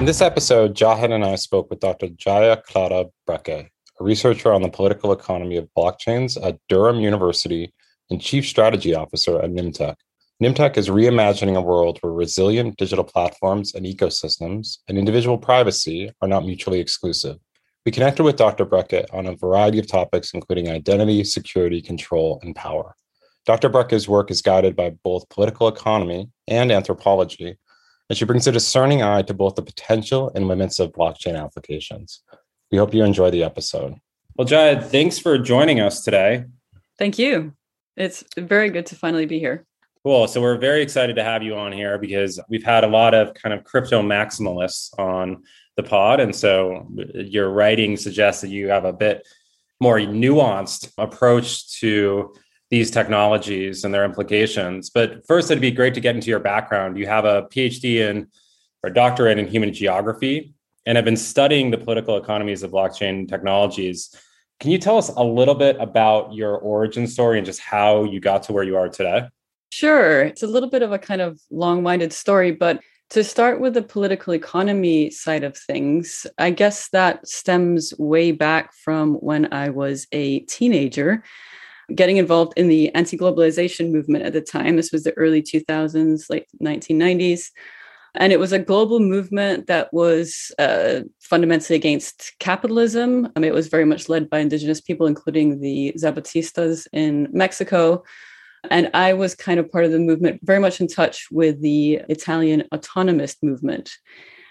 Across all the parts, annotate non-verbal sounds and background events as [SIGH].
In this episode, Jahed and I spoke with Dr. Jaya Klara Brekke, a researcher on the political economy of blockchains at Durham University and Chief Strategy Officer at Nymtech. Nymtech is reimagining a world where resilient digital platforms and ecosystems and individual privacy are not mutually exclusive. We connected with Dr. Brekke on a variety of topics, including identity, security, control, and power. Dr. Brekke's work is guided by both political economy and anthropology, and she brings a discerning eye to both the potential and limits of blockchain applications. We hope you enjoy the episode. Well, Jaya, thanks for joining us today. Thank you. It's very good to finally be here. Cool. So we're very excited to have you on here because we've had a lot of kind of crypto maximalists on the pod. And so your writing suggests that you have a bit more nuanced approach to these technologies and their implications. But first, it'd be great to get into your background. You have a PhD in or doctorate in human geography and have been studying the political economies of blockchain technologies. Can you tell us a little bit about your origin story and just how you got to where you are today? Sure. It's a little bit of a kind of long winded story, but to start with the political economy side of things, I guess that stems way back from when I was a teenager, getting involved in the anti globalization movement at the time. This was the early 2000s, late 1990s. And it was a global movement that was uh, fundamentally against capitalism. I mean, it was very much led by indigenous people, including the Zapatistas in Mexico. And I was kind of part of the movement, very much in touch with the Italian autonomist movement.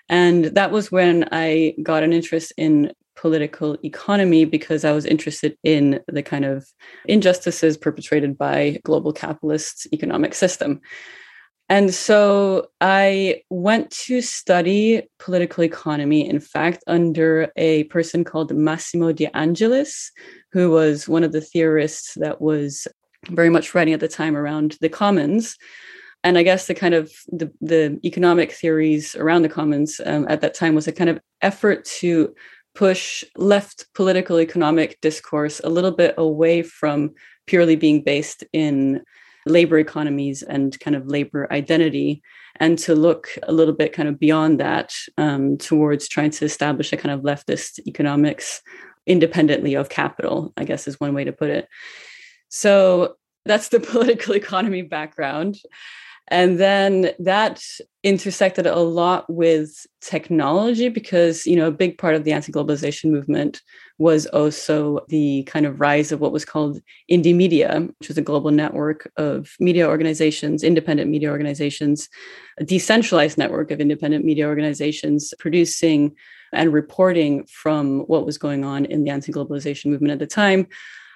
And that was when I got an interest in political economy because I was interested in the kind of injustices perpetrated by global capitalist economic system. And so I went to study political economy, in fact, under a person called Massimo De Angelis, who was one of the theorists that was very much writing at the time around the commons and i guess the kind of the, the economic theories around the commons um, at that time was a kind of effort to push left political economic discourse a little bit away from purely being based in labor economies and kind of labor identity and to look a little bit kind of beyond that um, towards trying to establish a kind of leftist economics independently of capital i guess is one way to put it so that's the [LAUGHS] political economy background. And then that intersected a lot with technology because, you know, a big part of the anti globalization movement was also the kind of rise of what was called indie media, which was a global network of media organizations, independent media organizations, a decentralized network of independent media organizations producing and reporting from what was going on in the anti globalization movement at the time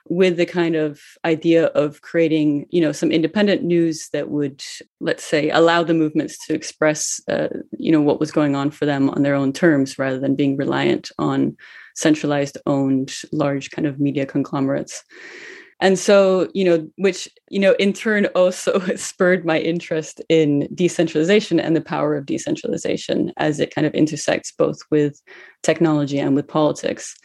with the kind of idea of creating you know some independent news that would let's say allow the movements to express uh, you know what was going on for them on their own terms rather than being reliant on centralized owned large kind of media conglomerates. And so you know which you know in turn [LAUGHS] also spurred my interest in decentralization and the power of decentralization as it kind of intersects both with technology and with politics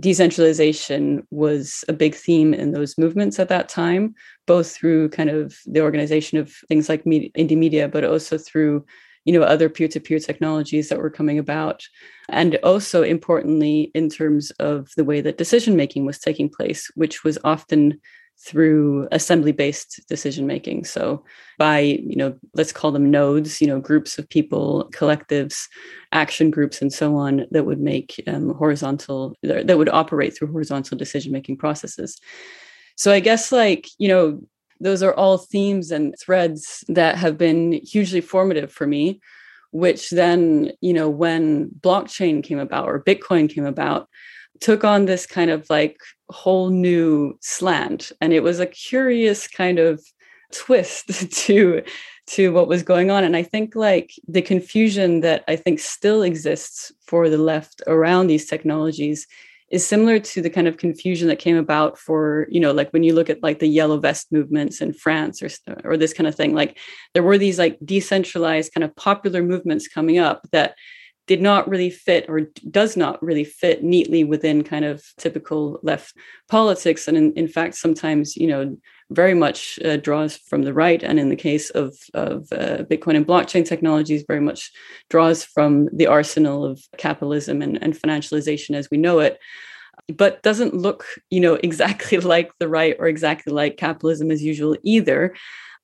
decentralization was a big theme in those movements at that time, both through kind of the organization of things like indie media, but also through you know other peer-to-peer technologies that were coming about. And also importantly in terms of the way that decision making was taking place which was often through assembly based decision making so by you know let's call them nodes you know groups of people collectives action groups and so on that would make um, horizontal that would operate through horizontal decision making processes. So i guess like you know those are all themes and threads that have been hugely formative for me which then you know when blockchain came about or bitcoin came about took on this kind of like whole new slant and it was a curious kind of twist [LAUGHS] to to what was going on and i think like the confusion that i think still exists for the left around these technologies is similar to the kind of confusion that came about for you know like when you look at like the yellow vest movements in france or or this kind of thing like there were these like decentralized kind of popular movements coming up that did not really fit or does not really fit neatly within kind of typical left politics. And in, in fact sometimes you know very much uh, draws from the right, and in the case of of uh, Bitcoin and blockchain technologies, very much draws from the arsenal of capitalism and, and financialization as we know it but doesn't look you know [LAUGHS] exactly like the right or exactly like capitalism as usual either.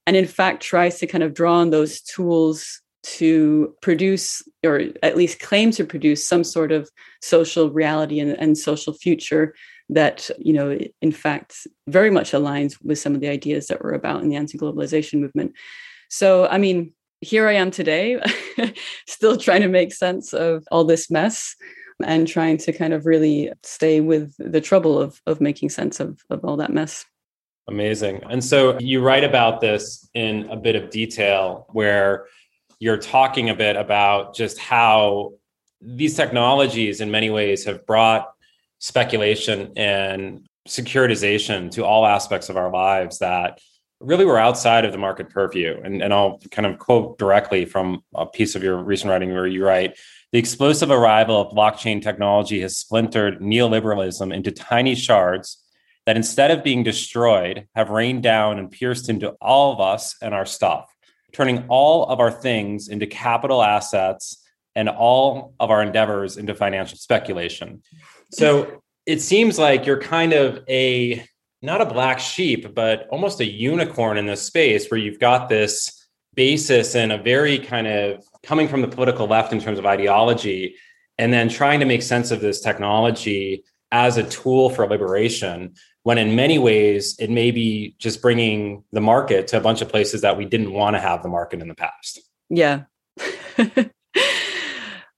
And in fact tries to kind of draw on those tools to produce or at least claim to produce some sort of social reality and, and social future that you know in fact very much aligns with some of the ideas that were about in the anti-globalization movement. So i mean here i am today [LAUGHS] still trying to make sense of all this mess and trying to kind of really stay with the trouble of of making sense of of all that mess. Amazing. And so you write about this in a bit of detail where you're talking a bit about just how these technologies in many ways have brought speculation and securitization to all aspects of our lives that really were outside of the market purview. And, and I'll kind of quote directly from a piece of your recent writing where you write The explosive arrival of blockchain technology has splintered neoliberalism into tiny shards that instead of being destroyed have rained down and pierced into all of us and our stuff, turning all of our things into capital assets and all of our endeavors into financial speculation. So it seems like you're kind of a not a black sheep, but almost a unicorn in this space where you've got this basis and a very kind of coming from the political left in terms of ideology, and then trying to make sense of this technology as a tool for liberation. When in many ways, it may be just bringing the market to a bunch of places that we didn't want to have the market in the past. Yeah. [LAUGHS]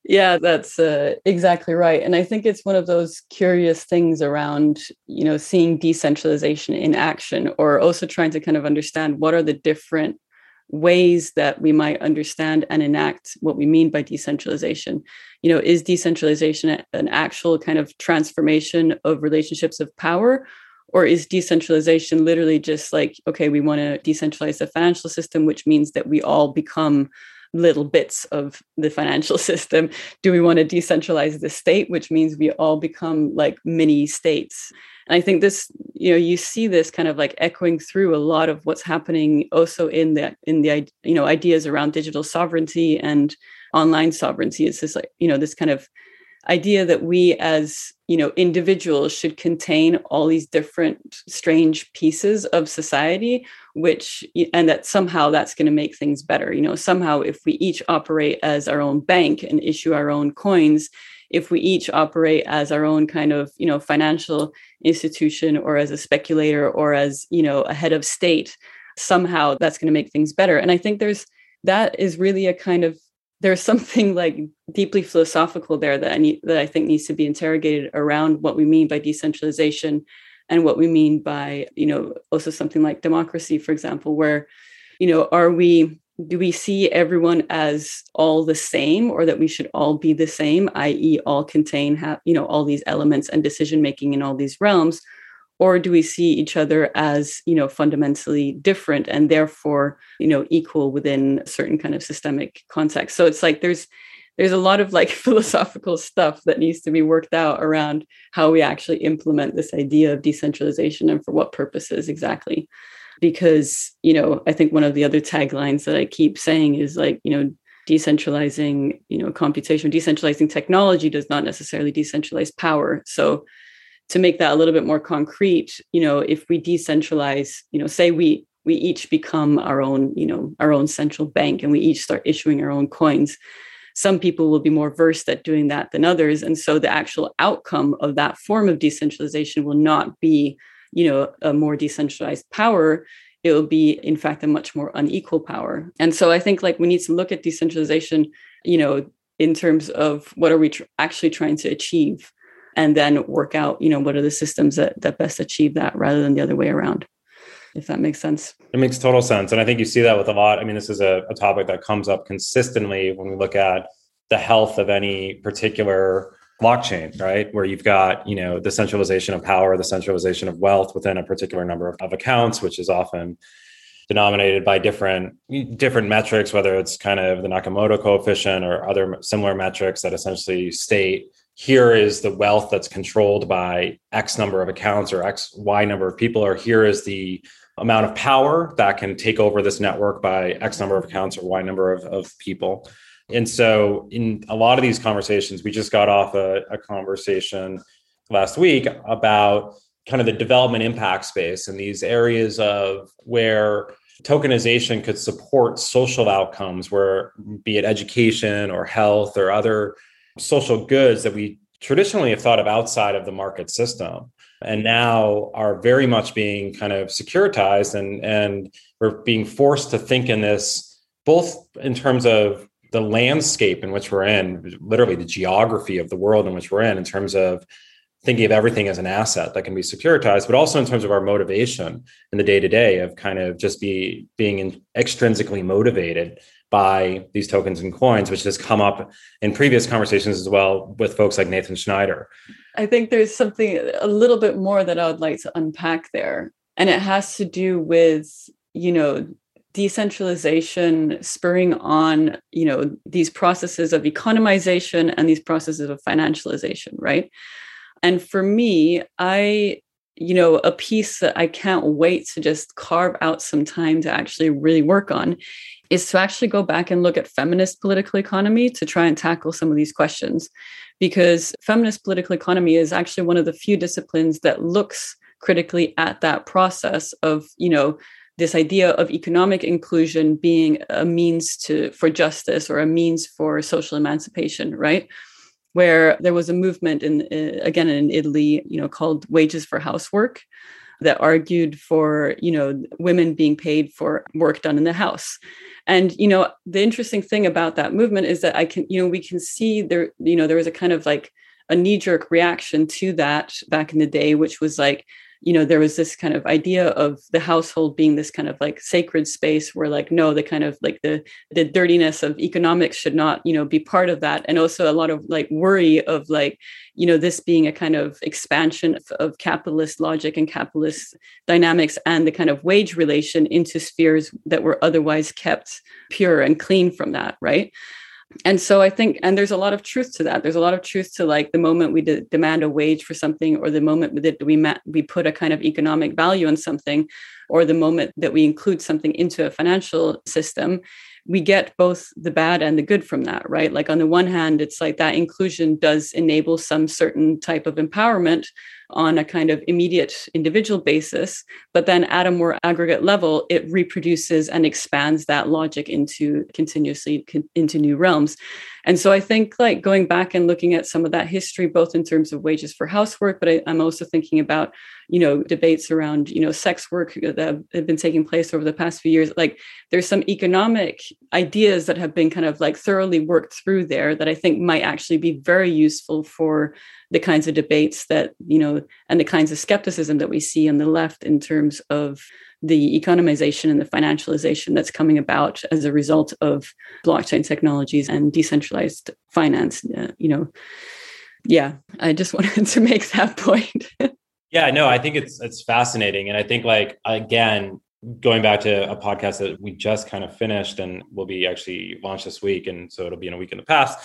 Yeah, that's uh, exactly right. And I think it's one of those curious things around, you know, seeing decentralization in action or also trying to kind of understand what are the different ways that we might understand and enact what we mean by decentralization. You know, is decentralization an actual kind of transformation of relationships of power? Or is decentralization literally just like, okay, we want to decentralize the financial system, which means that we all become little bits of the financial [LAUGHS] system? Do we want to decentralize the state, which means we all become like mini states? And I think this, you know, you see this kind of like echoing through a lot of what's happening also in the in the you know ideas around digital sovereignty and online sovereignty. It's this like, you know, this kind of idea that we as you know individuals should contain all these different strange pieces of society which and that somehow that's going to make things better. You know somehow if we each operate as our own bank and issue our own coins if we each operate as our own kind of you know financial institution or as a speculator or as you know a head of state somehow that's going to make things better. And i think there's that is really a kind of there's something [LAUGHS] like deeply philosophical there that I need that I think needs to be interrogated around what we mean by decentralization and what we mean by you know also something like democracy for example where you know are we do we see everyone as all the same or that we should all be the same i.e all contain have you know all these elements and decision making in all these realms or do we see each other as you know fundamentally different and therefore you know equal within a certain kind of systemic context? So it's like there's there's a lot of like [LAUGHS] philosophical stuff that needs to be worked out around how we actually implement this idea of decentralization and for what purposes exactly. Because you know i think one of the other taglines that i keep saying is like you know decentralizing you know computation decentralizing technology does not necessarily decentralize power. So to make that a little bit more concrete you know if we decentralize you know say we we each become our own you know our own central bank and we each start issuing our own coins some people will be more versed at doing that than others. And so the actual outcome of that form of decentralization will not be you know a more decentralized power. It will be in fact a much more unequal power. And so i think like we need to look at decentralization you know in terms of what are we tr- actually trying to achieve and then work out you know what are the systems that, that best achieve that rather than the other way around if that makes sense. It makes total sense and i think you see that with a lot. I mean this is a, a topic that comes up consistently when we look at the health of any particular blockchain right? Where you've got you know the centralization of power the centralization of wealth within a particular number of, of accounts which is often denominated by different different metrics whether it's kind of the nakamoto coefficient or other similar metrics that essentially state here is the wealth that's controlled by X number of accounts or X, Y number of people, or here is the amount of power that can take over this network by X number of accounts or Y number of, of people. And so, in a lot of these conversations, we just got off a, a conversation last week about kind of the development impact space and these areas of where tokenization could support social outcomes where be it education or health or other social goods that we traditionally have thought of outside of the market system and now are very much being kind of securitized and and we're being forced to think in this both in terms of the landscape in which we're in literally the geography of the world in which we're in in terms of thinking of everything as an asset that can be securitized, but also in terms of our motivation in the day to day of kind of just be being in, extrinsically motivated by these tokens and coins, which has come up in previous conversations as well with folks like Nathan Schneider. I think there's something a little bit more that I would like to unpack there. And it has to do with, you know, decentralization spurring on you know these processes of economization and these processes of financialization right and for me, I, you know, a piece that I can't wait to just carve out some time to actually really work on is to actually go back and look at feminist political economy to try and tackle some of these questions. Because feminist political economy is actually one of the few disciplines that looks critically at that process of, you know, this idea of economic inclusion being a means to for justice or a means for social emancipation, right? where there was a movement in uh, again in Italy, you know, called Wages for Housework that argued for, you know, women being paid for work done in the house. And you know, the interesting thing about that movement is that I can, you know, we can see there, you know, there was a kind of like a knee jerk reaction to that back in the day, which was like, you know there was this kind of idea of the household being this kind of like sacred space where like no the kind of like the the dirtiness of economics should not you know be part of that. And also a lot of like worry of like you know this being a kind of expansion of, of capitalist logic and capitalist dynamics and the kind of wage relation into spheres that were otherwise kept pure and clean from that right and so i think and there's a lot of truth to that. There's a lot of truth to like the moment we de- demand a wage for something or the moment that we ma- we put a kind of economic value on something or the moment that we include something into a financial system we get both the bad and the good from that right? Like on the one hand it's like that inclusion does enable some certain type of empowerment on a kind of immediate individual basis, but then at a more aggregate level, it reproduces and expands that logic into continuously con- into new realms. And so I think like going back and looking at some of that history, both in terms of wages for housework, but I, I'm also thinking about, you know, debates around, you know, sex work that have been taking place over the past few years. Like there's some economic ideas that have been kind of like thoroughly worked through there that I think might actually be very useful for the kinds of debates that you know and the kinds of skepticism that we see on the left in terms of the economization and the financialization that's coming about as a result of blockchain technologies and decentralized finance uh, you know. Yeah i just [LAUGHS] wanted to make that point. [LAUGHS] Yeah no i think it's it's fascinating and i think like again going back to a podcast that we just kind of finished and will be actually launched this week and so it'll be in a week in the past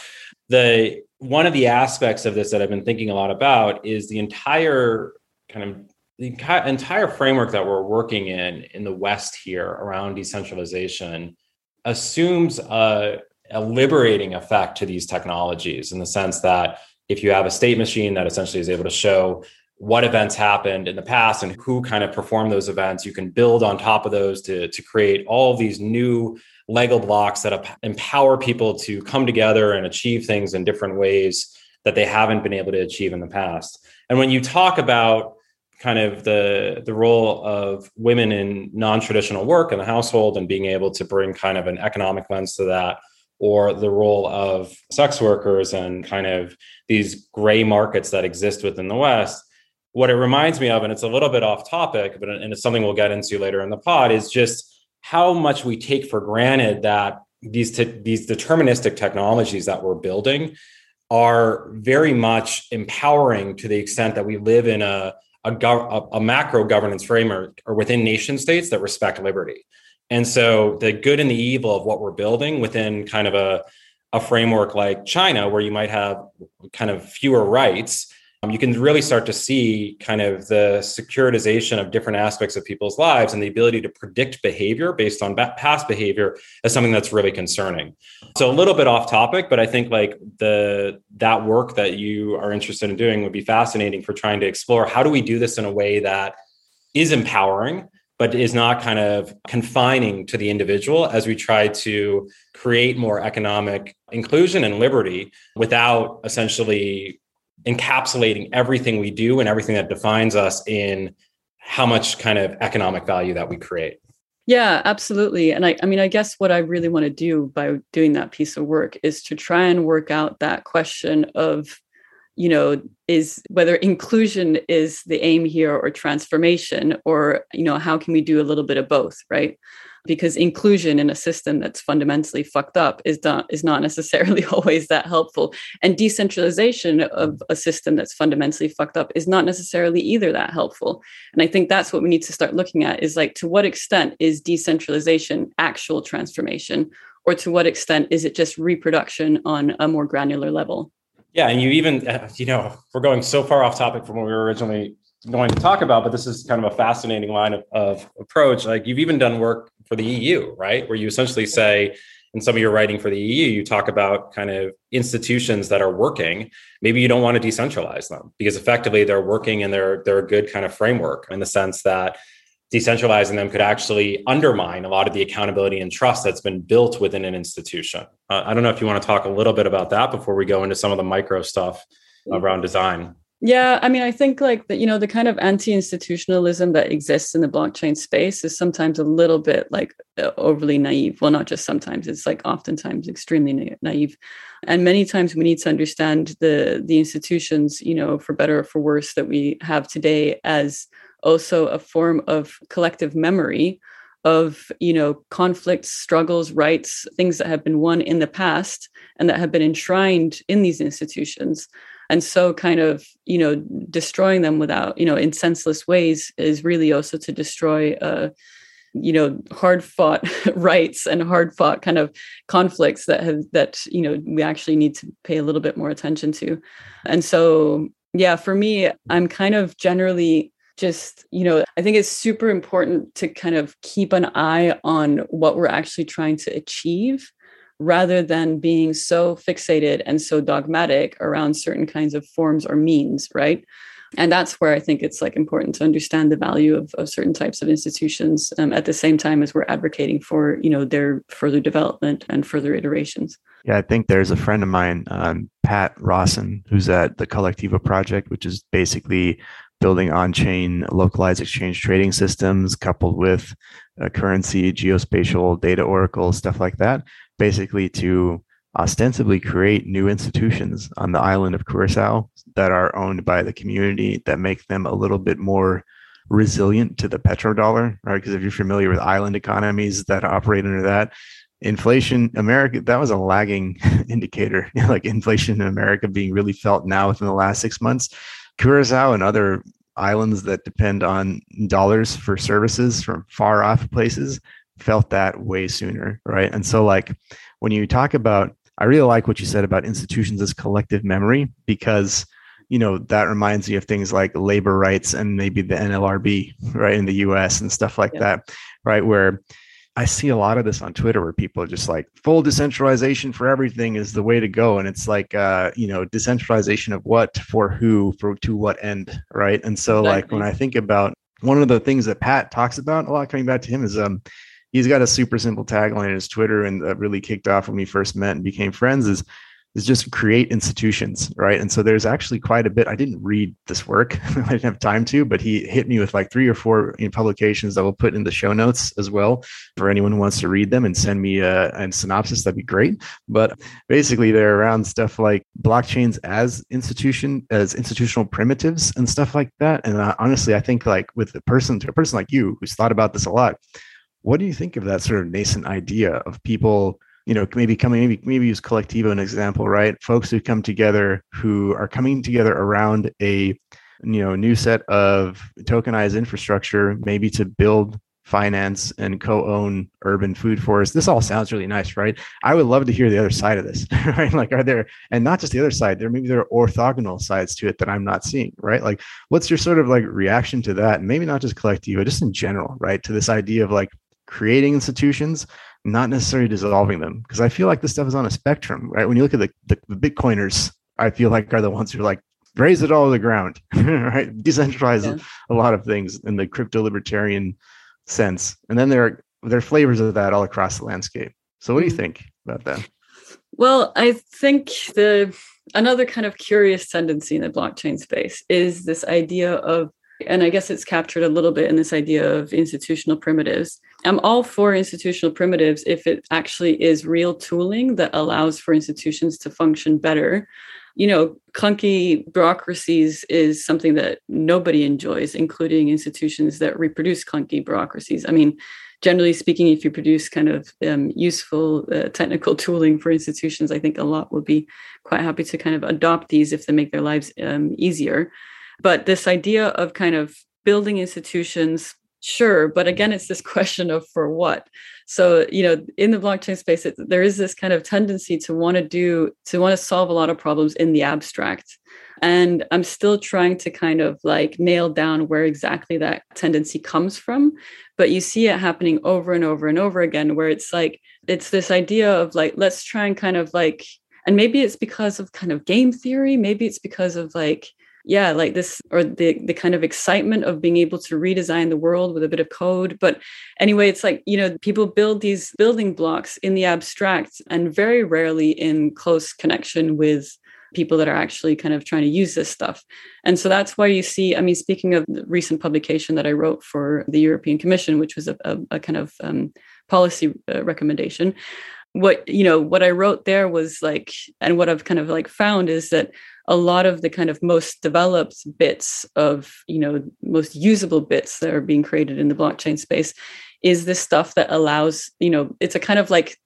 the one of the aspects of this that i've been thinking a lot about is the entire kind of the entire framework that we're working in in the west here around decentralization assumes a, a liberating effect to these technologies in the sense that if you have a state machine that essentially is able to show what events happened in the past and who kind of performed those events. You can build on top of those to, to create all of these new Lego blocks that empower people to come together and achieve things in different ways that they haven't been able to achieve in the past. And when you talk about kind of the the role of women in non-traditional work in the household and being able to bring kind of an economic lens to that or the role of sex workers and kind of these gray markets that exist within the west what it reminds me of, and it's a little bit off topic, but and it's something we'll get into later in the pod, is just how much we take for granted that these te- these deterministic technologies that we're building are very much empowering to the extent that we live in a a, gov- a macro governance framework or within nation states that respect liberty. And so the good and the evil of what we're building within kind of a, a framework like China, where you might have kind of fewer rights, Um, you can really start to see kind of the securitization of different aspects of people's lives and the ability to predict behavior based on past behavior as something that's really concerning. So a little bit off topic, but I think like the that work that you are interested in doing would be fascinating for trying to explore how do we do this in a way that is empowering but is not kind of confining to the individual as we try to create more economic inclusion and liberty without essentially encapsulating everything we do and everything that defines us in how much kind of economic value that we create. Yeah, absolutely. And I, I mean, I guess what I really want to do by doing that piece of work is to try and work out that question of you know is whether inclusion is the aim here or transformation or you know how can we do a little bit of both right because inclusion in a system that's fundamentally fucked up is not is not necessarily [LAUGHS] always that helpful. And decentralization of a system that's fundamentally fucked up is not necessarily either that helpful. And i think that's what we need to start looking at is like to what extent is decentralization actual transformation? Or to what extent is it just reproduction on a more granular level? Yeah, and you even, uh, you know, we're going so far off topic from what we were originally going to talk about, but this is kind of a fascinating line of, of approach. Like you've even done work for the EU, right? Where you essentially say, in some of your writing for the EU, you talk about kind of institutions that are working. Maybe you don't want to decentralize them because effectively they're working and they're they're a good kind of framework in the sense that decentralizing them could actually undermine a lot of the accountability and trust that's been built within an institution. Uh, I don't know if you want to talk a little bit about that before we go into some of the micro stuff around design. Yeah, I mean, I think like that, you know, the kind of anti-institutionalism that exists in the blockchain space is sometimes a little bit like uh, overly naive. Well, not just sometimes; it's like oftentimes extremely naive. And many times we need to understand the the institutions, you know, for better or for worse, that we have today as also a form of collective memory of you know conflicts struggles rights things that have been won in the past and that have been enshrined in these institutions and so kind of you know destroying them without you know in senseless ways is really also to destroy uh you know hard fought [LAUGHS] rights and hard fought kind of conflicts that have that you know we actually need to pay a little bit more attention to. And so yeah for me i'm kind of generally just you know i think it's super important to kind of keep an eye on what we're actually trying to achieve rather than being so fixated and so dogmatic around certain kinds of forms or means right? And that's where i think it's like important to understand the value of, of certain types of institutions um, at the same time as we're advocating for you know their further development and further iterations. Yeah i think there's a friend of mine um, pat rawson who's at the Kolektivo project which is basically building on-chain localized exchange trading systems coupled with a currency, geospatial data oracle, stuff like that, basically to ostensibly create new institutions on the island of Curacao that are owned by the community that make them a little bit more resilient to the petrodollar, right? Because if you're familiar with island economies that operate under that, inflation america that was a lagging [LAUGHS] indicator [LAUGHS] like inflation in america being really felt now within the last six months Curacao and other islands that depend on dollars for services from far off places felt that way sooner, right? And so, like, when you talk about, I really like what you said about institutions as collective memory because you know that reminds me of things like labor rights and maybe the NLRB, right, in the U.S. and stuff like yeah. that, right, where I see a lot of this on Twitter where people are just like full decentralization for everything is the way to go. And it's like, uh, you know, decentralization of what, for who, for to what end. Right. And so exactly. like when I think about one of the things that Pat talks about a lot coming back to him is, um, he's got a super simple tagline in his Twitter and that really kicked off when we first met and became friends is is just create institutions, right? And so there's actually quite a bit. I didn't read this work, [LAUGHS] I didn't have time to, but he hit me with like three or four publications that we'll put in the show notes as well for anyone who wants to read them and send me a, a synopsis. That'd be great. But basically, they're around stuff like blockchains as institution, as institutional primitives and stuff like that. And uh, honestly, I think like with a person to a person like you who's thought about this a lot, what do you think of that sort of nascent idea of people? You know maybe coming maybe maybe use Kolektivo an example right folks who come together who are coming together around a you know new set of tokenized infrastructure maybe to build finance and co-own urban food forests. This all sounds really nice, right? I would love to hear the other side of this, [LAUGHS] right? Like, are there, and not just the other side, there maybe there are orthogonal sides to it that I'm not seeing, right? Like, what's your sort of like reaction to that? And maybe not just collective, but just in general, right? To this idea of like creating institutions, not necessarily dissolving them, because I feel like this stuff is on a spectrum, right? When you look at the, the, the Bitcoiners, I feel like are the ones who are like raze it all to the ground, [LAUGHS] right? Decentralize yeah. a lot of things in the crypto libertarian sense. And then there are there are flavors of that all across the landscape. So what do you mm-hmm. think about that? Well, I think the another kind of curious tendency in the blockchain space is this idea of and I guess it's captured a little bit in this idea of institutional primitives. I'm all for institutional primitives if it actually is real tooling that allows for institutions to function better you know, clunky bureaucracies is something that nobody enjoys, including institutions that reproduce clunky bureaucracies. I mean, generally speaking, if you produce kind of um, useful uh, technical [LAUGHS] tooling for institutions, I think a lot will be quite happy to kind of adopt these if they make their lives um, easier. But this idea of kind of building institutions sure but again it's this [LAUGHS] question of for what. So you know in the blockchain space it, there is this kind of tendency to want to do to want to solve a lot of problems in the abstract. And i'm still trying to kind of like nail down where exactly that tendency comes from. But you see it happening over and over and over again where it's like it's this idea of like let's try and kind of like and maybe it's because of kind of game theory maybe it's because of like yeah like this or the the kind of excitement of being able to redesign the world with a bit of code. But anyway it's like you know people build these building blocks in the abstract and very rarely in close connection with people that are actually kind of trying to use this stuff. And so that's why you see i mean speaking of the recent publication that i wrote for the european commission which was a, a, a kind of um, policy uh, recommendation what you know what i wrote there was like and what i've kind of like found is that a lot of the kind of most developed bits of you know most usable bits that are being created in the blockchain space is this stuff that allows you know it's a kind of like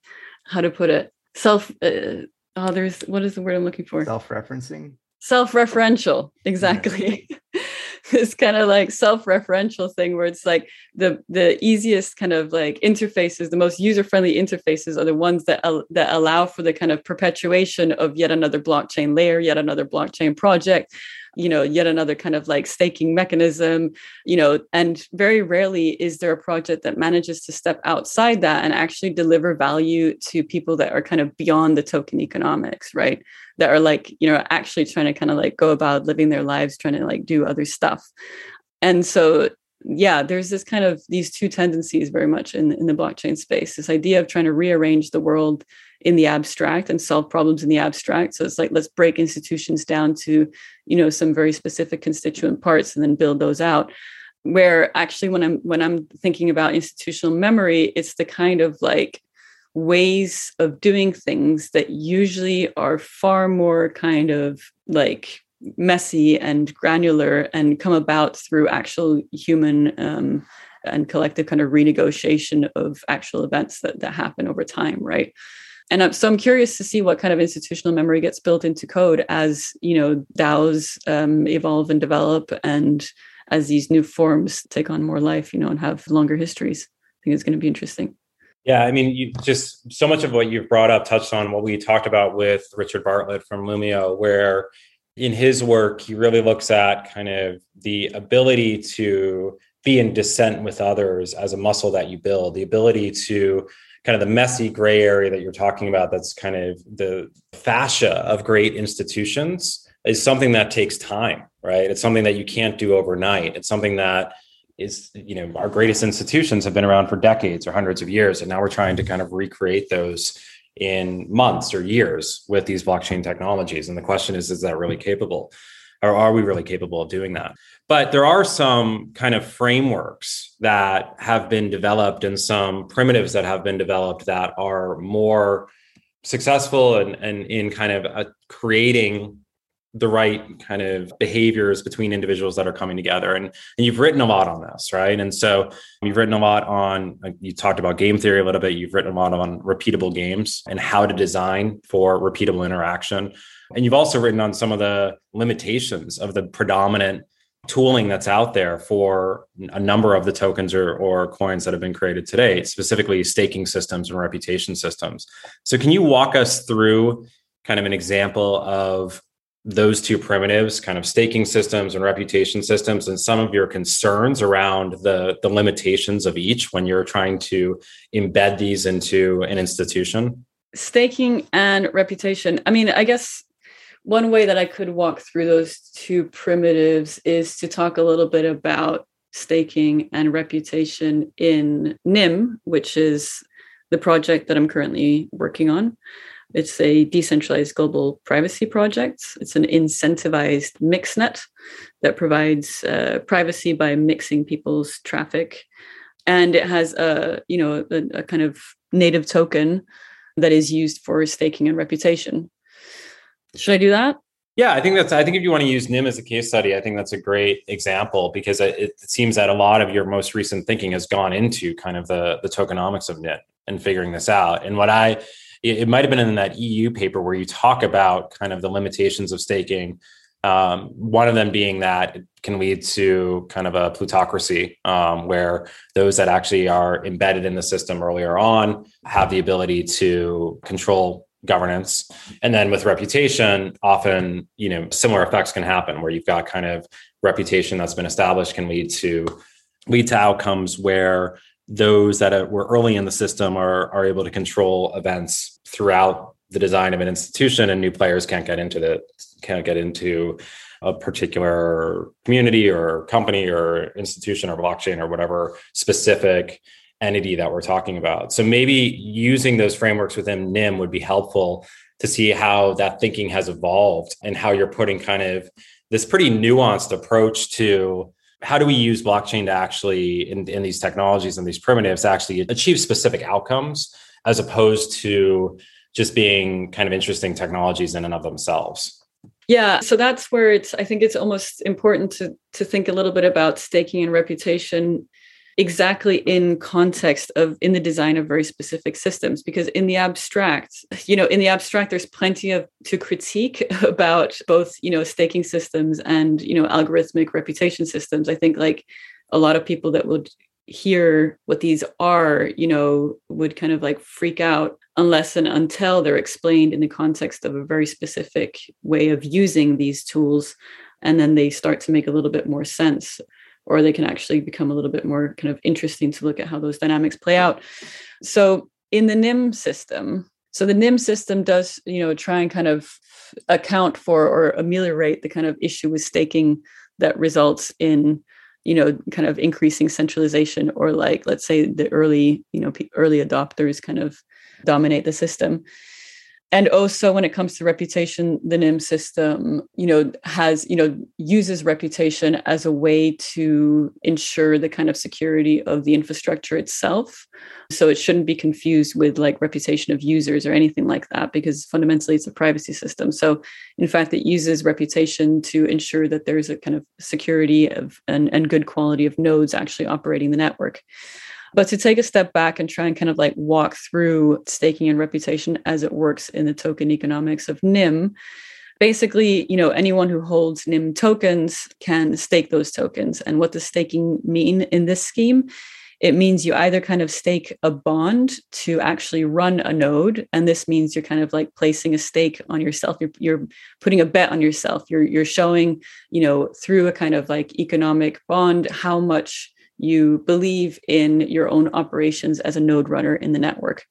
how to put it self uh, oh there's what is the word i'm looking for? Self-referencing? Self-referential exactly [LAUGHS] this kind of like self-referential thing where it's like the the easiest kind of like interfaces the most user-friendly interfaces are the ones that uh, that allow for the kind of perpetuation of yet another blockchain layer yet another blockchain project you know yet another kind of like staking mechanism you know and very rarely is there a project that manages to step outside that and actually deliver value to people that are kind of beyond the token economics right? That are like you know actually trying to kind of like go about living their lives trying to like do other stuff. And so yeah there's this kind of these two tendencies very much in, in the blockchain space this idea of trying to rearrange the world in the abstract and solve problems in the abstract. So it's like let's break institutions down to you know some very specific constituent parts and then build those out. Where actually when i'm when i'm thinking about institutional memory it's the kind of like ways of doing things that usually are far more kind of like messy and granular and come about through actual human um, and collective kind of renegotiation of actual events that, that happen over time right and so i'm curious to see what kind of institutional memory gets built into code as you know daos um, evolve and develop and as these new forms take on more life you know and have longer histories. I think it's going to be interesting. Yeah, I mean, you just so much of what you've brought up touched on what we talked about with Richard Bartlett from Loomio, where in his work, he really looks at kind of the ability to be in dissent with others as a muscle that you build, the ability to kind of the messy gray area that you're talking about, that's kind of the fascia of great institutions, is something that takes time, right? It's something that you can't do overnight. It's something that is you know our greatest institutions have been around for decades or hundreds of years and now we're trying to kind of recreate those in months or years with these blockchain technologies and the question is is that really capable or are we really capable of doing that but there are some kind of frameworks that have been developed and some primitives that have been developed that are more successful and, and in kind of uh, creating the right kind of behaviors between individuals that are coming together. And, and you've written a lot on this right? And so you've written a lot on you talked about game theory a little bit. You've written a lot on repeatable games and how to design for repeatable interaction. And you've also written on some of the limitations of the predominant tooling that's out there for a number of the tokens or, or coins that have been created today, specifically staking systems and reputation systems. So, can you walk us through kind of an example of those two primitives, kind of staking systems and reputation systems, and some of your concerns around the, the limitations of each when you're trying to embed these into an institution? Staking and reputation. I mean, I guess one way that I could walk through those two primitives is to talk a little bit about staking and reputation in Nym, which is the project that I'm currently working on. It's a decentralized global privacy project. It's an incentivized mixnet that provides uh, privacy by mixing people's traffic, and it has a you know a, a kind of native token that is used for staking and reputation. Should I do that? Yeah, I think that's. I think if you want to use Nym as a case study, I think that's a great example because it, it, seems that a lot of your most recent thinking has gone into kind of the the tokenomics of Nym and figuring this out. And what I, it, it might have been in that EU paper where you talk about kind of the limitations of staking. Um, one of them being that it can lead to kind of a plutocracy um, where those that actually are embedded in the system earlier on have the ability to control governance. And then with reputation often you know similar effects can happen where you've got kind of reputation that's been established can lead to lead to outcomes where those that were early in the system are are able to control events throughout the design of an institution and new players can't get into the can't get into a particular community or company or institution or blockchain or whatever specific entity that we're talking about. So maybe using those frameworks within Nym would be helpful to see how that thinking has evolved and how you're putting kind of this pretty nuanced approach to how do we use blockchain to actually in, in these technologies and these primitives to actually achieve specific outcomes as opposed to just being kind of interesting technologies in and of themselves yeah so that's where it's i think it's almost important to to think a little bit about staking and reputation exactly in context of in the design of very specific systems because in the abstract [LAUGHS] you know in the abstract there's plenty of to critique [LAUGHS] about both you know staking systems and you know algorithmic reputation systems. I think like a lot of people that would hear what these are you know would kind of like freak out unless and until they're explained in the context of a very specific way of using these tools and then they start to make a little bit more sense or they can actually become a little bit more kind of interesting to look at how those dynamics play out. So in the Nym system, so the Nym system does, you know, try and kind of account for or ameliorate the kind of issue with staking that results in, you know, kind of increasing centralization or like let's say the early, you know, early adopters kind of dominate the system and also when it comes to reputation the Nym system you know has you know uses reputation as a way to ensure the kind of security of the infrastructure itself. So it shouldn't be confused with like reputation of users or anything like that because fundamentally it's a privacy system. So in fact it uses reputation to ensure that there's a kind of security of and, and good quality of nodes actually operating the network but to take a step back and try and kind of like walk through staking and reputation as it works in the token economics of Nym, basically, you know, anyone who holds Nym tokens can stake those tokens. And what does staking mean in this scheme? It means you either kind of stake a bond to actually run a node, and this means you're kind of like placing a stake on yourself. You're, you're putting a bet on yourself. You're you're showing, you know, through a kind of like economic bond how much you believe in your own operations as a node runner in the network.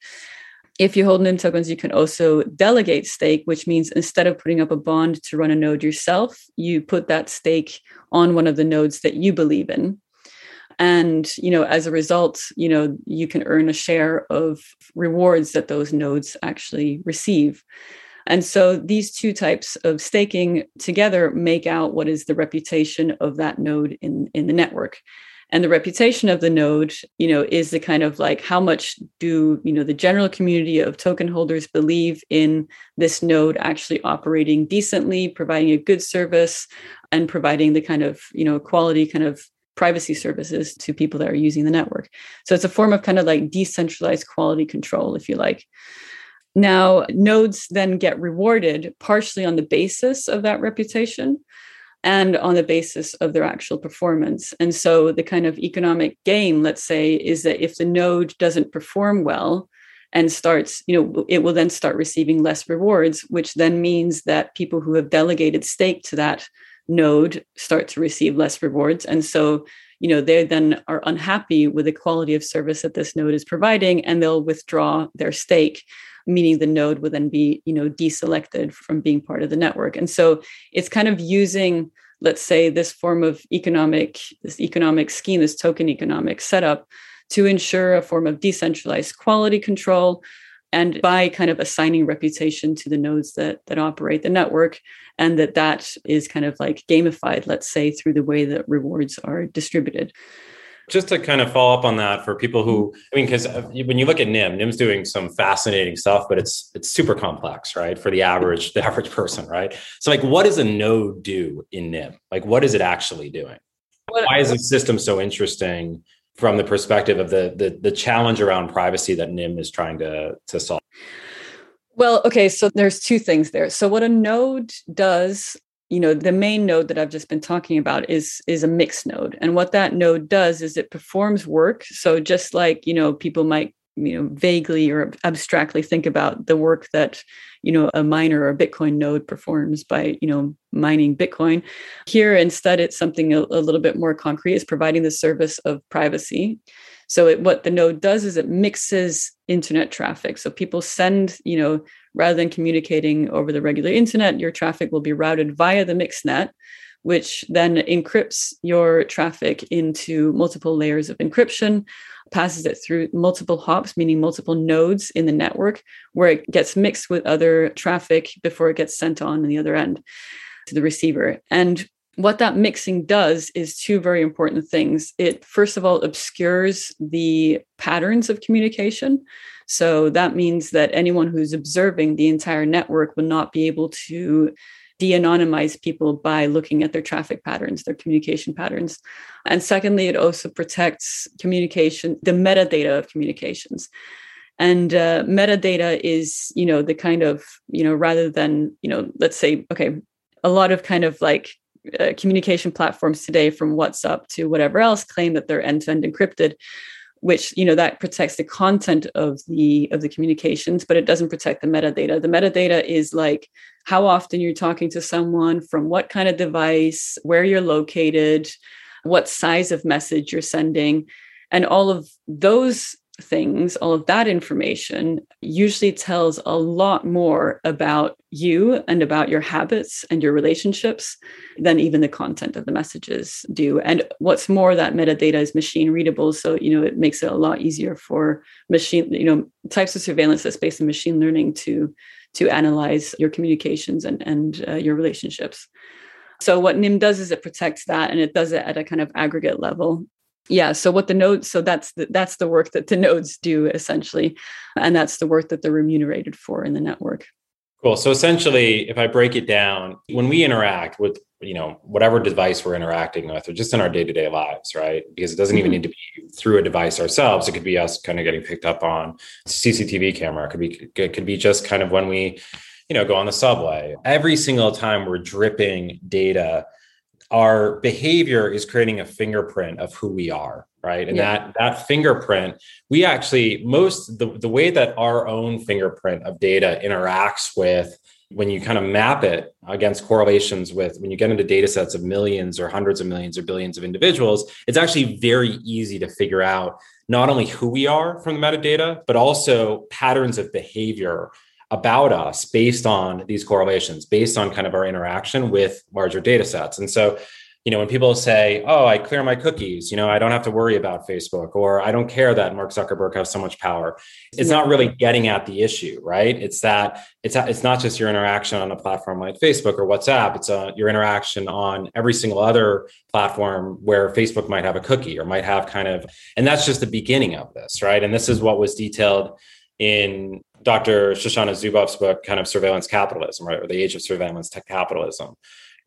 If you hold Nym tokens, you can also delegate stake, which means instead of putting up a bond to run a node yourself, you put that stake on one of the nodes that you believe in. And you know, as a result, you know, you can earn a share of rewards that those nodes actually receive. And so these two types of staking together make out what is the reputation of that node in, in the network and the reputation of the node you know is the kind of like how much do you know the general community of token holders believe in this node actually operating decently providing a good service and providing the kind of you know quality kind of privacy services to people that are using the network. So it's a form of kind of like decentralized quality control if you like. Now nodes then get rewarded partially on the basis of that reputation and on the basis of their actual performance. And so the kind of economic gain, let's say, is that if the node doesn't perform well, and starts, you know, it will then start receiving less rewards, which then means that people who have delegated stake to that node start to receive less rewards. And so, you know, they then are unhappy with the quality of service that this node is providing, and they'll withdraw their stake meaning the node will then be you know deselected from being part of the network. And so it's kind of using let's say this form of economic this economic scheme this token economic setup to ensure a form of decentralized quality control. And by kind of assigning reputation to the nodes that that operate the network and that that is kind of like gamified let's say through the way that rewards are distributed just to kind of follow up on that for people who i mean because uh, when you look at Nym Nym's doing some fascinating stuff but it's it's super complex right for the average the [LAUGHS] average person right? So like what does a node do in Nym like what is it actually doing? Why is the system so interesting from the perspective of the, the the challenge around privacy that Nym is trying to to solve? Well okay so there's two things there. So what a node does you know the main node that i've just been talking about is is a mixed node. And what that node does is it performs work. So just like you know people might you know vaguely or abstractly think about the work that you know a miner or a bitcoin node performs by you know mining bitcoin. Here instead it's something a, a little bit more concrete. Is providing the service of privacy so it, what the node does is it mixes internet traffic. So people send, you know, rather than communicating over the regular internet, your traffic will be routed via the mixnet, which then encrypts your traffic into multiple layers of encryption, passes it through multiple hops, meaning multiple nodes in the network, where it gets mixed with other traffic before it gets sent on the other end to the receiver. And what that mixing does is two very important things. It, first of all, obscures the patterns of communication. So that means that anyone who's observing the entire network will not be able to de anonymize people by looking at their traffic patterns, their communication patterns. And secondly, it also protects communication, the metadata of communications. And uh, metadata is, you know, the kind of, you know, rather than, you know, let's say, okay, a lot of kind of like uh, communication platforms today from whatsapp to whatever else claim that they're end-to-end encrypted which you know that protects the content of the of the communications but it doesn't protect the metadata. The metadata is like how often you're talking to someone from what kind of device where you're located what size of message you're sending and all of those things, all of that information usually tells a lot more about you and about your habits and your relationships than even the content of the messages do. And what's more, that metadata is machine readable. So, you know, it makes it a lot easier for machine, you know, types of surveillance that's based on machine learning to to analyze your communications and, and uh, your relationships. So what Nym does is it protects that and it does it at a kind of aggregate level yeah so what the nodes so that's the, that's the work that the nodes do essentially and that's the work that they're remunerated for in the network. Cool so essentially if i break it down when we interact with you know whatever device we're interacting with or just in our day-to-day lives right? Because it doesn't even mm-hmm. need to be through a device ourselves it could be us kind of getting picked up on cctv camera it could be it could be just kind of when we you know go on the subway. Every single time we're dripping data our behavior is creating a fingerprint of who we are right and yeah. that that fingerprint we actually most the, the way that our own fingerprint of data interacts with when you kind of map it against correlations with when you get into data sets of millions or hundreds of millions or billions of individuals it's actually very easy to figure out not only who we are from the metadata but also patterns of behavior about us based on these correlations, based on kind of our interaction with larger data sets. And so, you know, when people say, oh, I clear my cookies, you know, I don't have to worry about Facebook, or I don't care that Mark Zuckerberg has so much power, it's not really getting at the issue, right? It's that it's, it's not just your interaction on a platform like Facebook or WhatsApp, it's a, uh, your interaction on every single other platform where Facebook might have a cookie or might have kind of, and that's just the beginning of this, right? And this is what was detailed in Dr. Shoshana Zuboff's book, kind of surveillance capitalism, right, or the age of surveillance tech capitalism.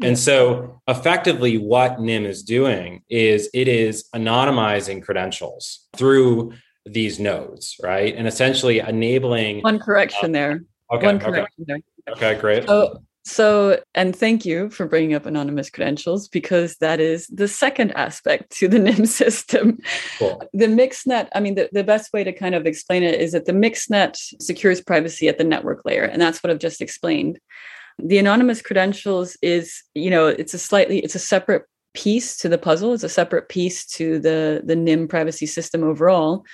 And so, effectively, what Nym is doing is it is anonymizing credentials through these nodes, right, and essentially enabling one correction uh, there. Okay. One correction okay. there. Okay, great. So, So, and thank you for bringing up anonymous credentials because that is the second aspect to the [LAUGHS] Nym system. Cool. The mixnet, I mean, the, the best way to kind of explain it is that the mixnet secures privacy at the network layer. And that's what I've just explained. The anonymous credentials is, you know, it's a slightly, it's a separate piece to the puzzle. It's a separate piece to the, the Nym privacy system overall.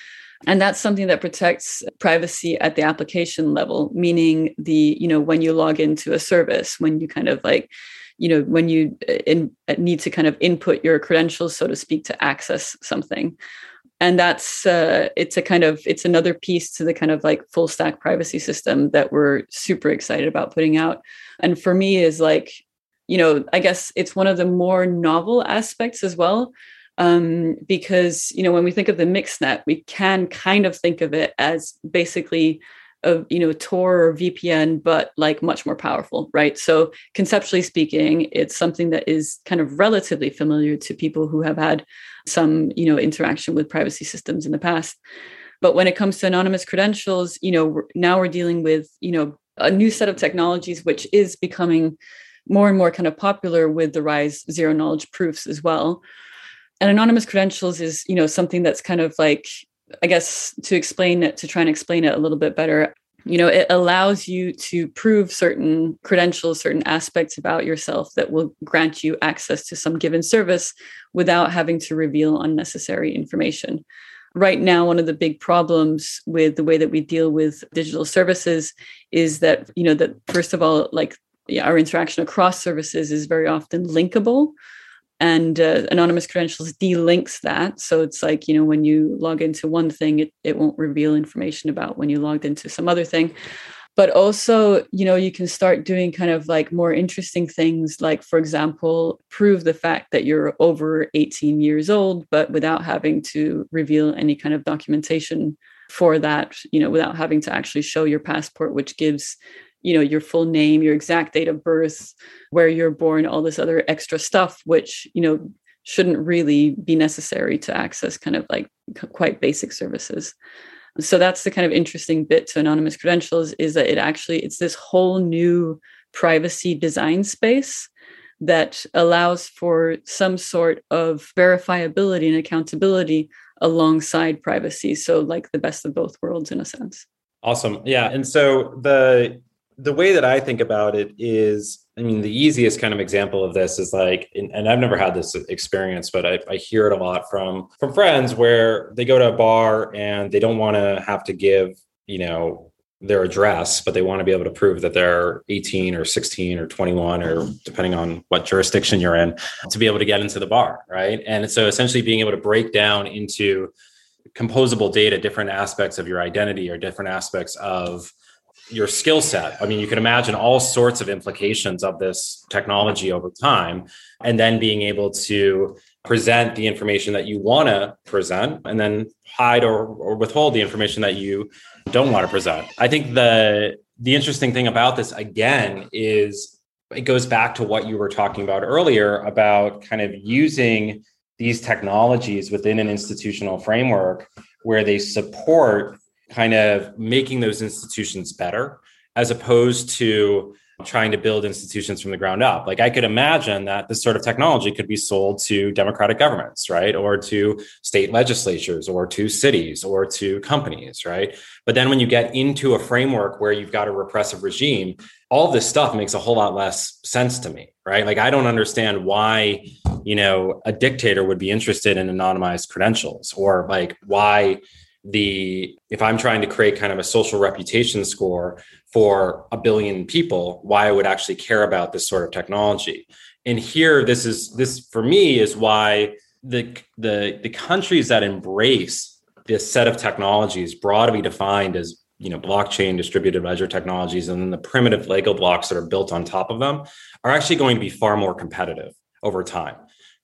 And that's something that protects privacy at the application level, meaning the, you know, when you log into a service, when you kind of like, you know, when you uh, in, uh, need to kind of input your credentials, so to speak, to access something. And that's, uh, it's a kind of, it's another piece to the kind of like full stack privacy system that we're super excited about putting out. And for me is like, you know, I guess it's one of the more novel aspects as well um, because you know when we think of the mixnet, we can kind of think of it as basically a you know Tor or VPN, but like much more powerful, right? So conceptually speaking, it's something that is kind of relatively familiar to people who have had some you know interaction with privacy systems in the past. But when it comes to anonymous credentials, you know now we're dealing with you know a new set of technologies which is becoming more and more kind of popular with the rise zero knowledge proofs as well and anonymous credentials is you know something that's kind of like i guess to explain it to try and explain it a little bit better you know it allows you to prove certain credentials certain aspects about yourself that will grant you access to some given service without having to reveal unnecessary information. Right now one of the big problems with the way that we deal with digital services is that you know that first of all like our interaction across services is very often linkable and uh, anonymous credentials delinks that. So it's like you know when you log into one thing it, it won't reveal information about when you logged into some other thing. But also you know you can start doing kind of like more interesting things like for example prove the fact that you're over 18 years old but without having to reveal any kind of documentation for that you know without having to actually show your passport which gives you know your full name your exact date of birth where you're born all this other extra stuff which you know shouldn't really be necessary to access kind of like quite basic services. So that's the kind of interesting bit to anonymous credentials is that it actually it's this whole new privacy design space that allows for some sort of verifiability and accountability alongside privacy. So like the best of both worlds in a sense. Awesome. Yeah and so the the way that I think about it is, I mean, the easiest kind of example of this is like, and I've never had this experience, but I, I hear it a lot from from friends where they go to a bar and they don't want to have to give, you know, their address, but they want to be able to prove that they're 18 or 16 or 21 or depending on what jurisdiction you're in to be able to get into the bar, right? And so essentially being able to break down into composable data different aspects of your identity or different aspects of your skill set. I mean, you can imagine all sorts of implications of this technology over time, and then being able to present the information that you want to present and then hide or, or withhold the information that you don't want to present. I think the the interesting thing about this again is it goes back to what you were talking about earlier about kind of using these technologies within an institutional framework where they support kind of making those institutions better as opposed to trying to build institutions from the ground up. Like I could imagine that this sort of technology could be sold to democratic governments, right? Or to state legislatures or to cities or to companies, right? But then when you get into a framework where you've got a repressive regime, all this stuff makes a whole lot less sense to me, right? Like I don't understand why, you know, a dictator would be interested in anonymized credentials or like why the if i'm trying to create kind of a social reputation score for a billion people why i would actually care about this sort of technology. And here this is this for me is why the the the countries that embrace this set of technologies broadly defined as you know blockchain distributed ledger technologies and then the primitive lego blocks that are built on top of them are actually going to be far more competitive over time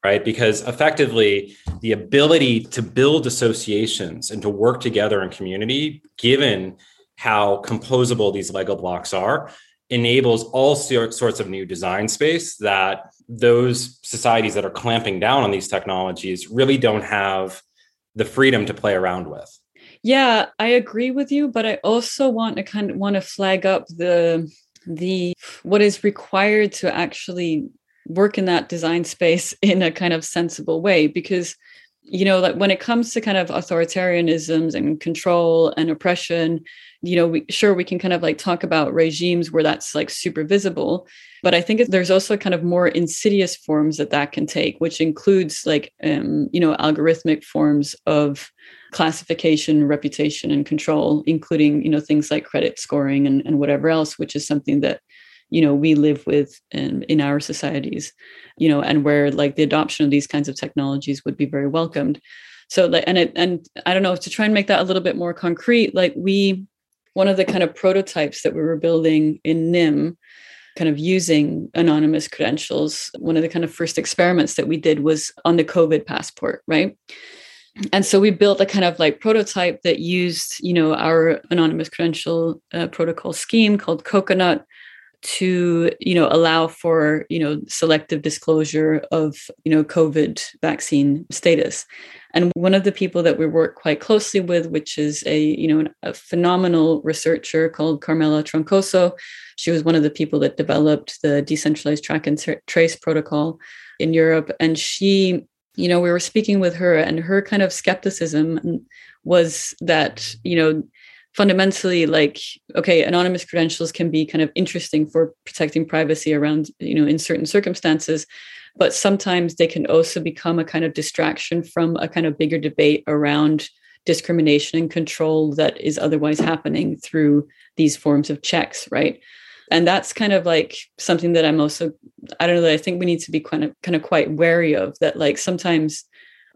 right? Because effectively, the ability to build associations and to work together in community, given how composable these Lego blocks are, enables all sorts of new design space that those societies that are clamping down on these technologies really don't have the freedom to play around with. Yeah, I agree with you, but I also want to kind of want to flag up the the what is required to actually work in that design space [LAUGHS] in a kind of sensible way because you know like when it comes to kind of authoritarianisms and control and oppression you know we sure we can kind of like talk about regimes where that's like super visible but i think there's also kind of more insidious forms that that can take which includes like um, you know algorithmic forms of classification reputation and control including you know things like credit scoring and, and whatever else which is something that you know we live with in, in our societies you know and where like the adoption of these kinds of technologies would be very welcomed. So like and it and i don't know to try and make that a little bit more concrete like we one of the kind of prototypes that we were building in Nym kind of using anonymous credentials one of the kind of first experiments that we did was on the covid passport right? And so we built a kind of like prototype that used you know our anonymous credential uh, protocol scheme called coconut to you know allow for you know selective disclosure of you know covid vaccine status. And one of the people that we work quite closely with which is a you know a phenomenal researcher called carmela troncoso she was one of the people that developed the decentralized track and trace protocol in europe. And she you know we were speaking with her and her kind of skepticism was that you know fundamentally like okay anonymous credentials can be kind of interesting for protecting privacy around you know in certain circumstances but sometimes they can also become a kind of distraction from a kind of bigger debate around discrimination and control that is otherwise happening through these forms of checks right? And that's kind of like something that i'm also i don't know that i think we need to be kind of kind of quite wary of that like sometimes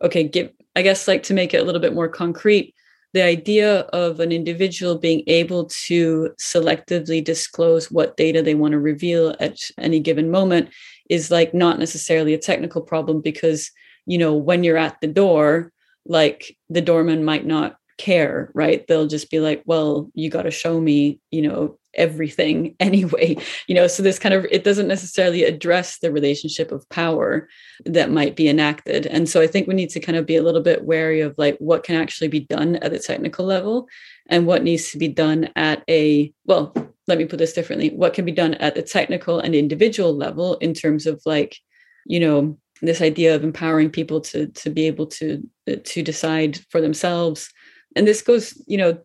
okay give i guess like to make it a little bit more concrete the idea of an individual being able to selectively disclose what data they want to reveal at any given moment is like not necessarily a technical problem because you know when you're at the door like the doorman might not care right? They'll just be like well you got to show me you know everything [LAUGHS] anyway you know? So this kind of it doesn't necessarily address the relationship of power that might be enacted. And so i think we need to kind of be a little bit wary of like what can actually be done at a technical level and what needs to be done at a well let me put this differently what can be done at the technical and individual level in terms of like you know this idea of empowering people to to be able to uh, to decide for themselves and this goes you know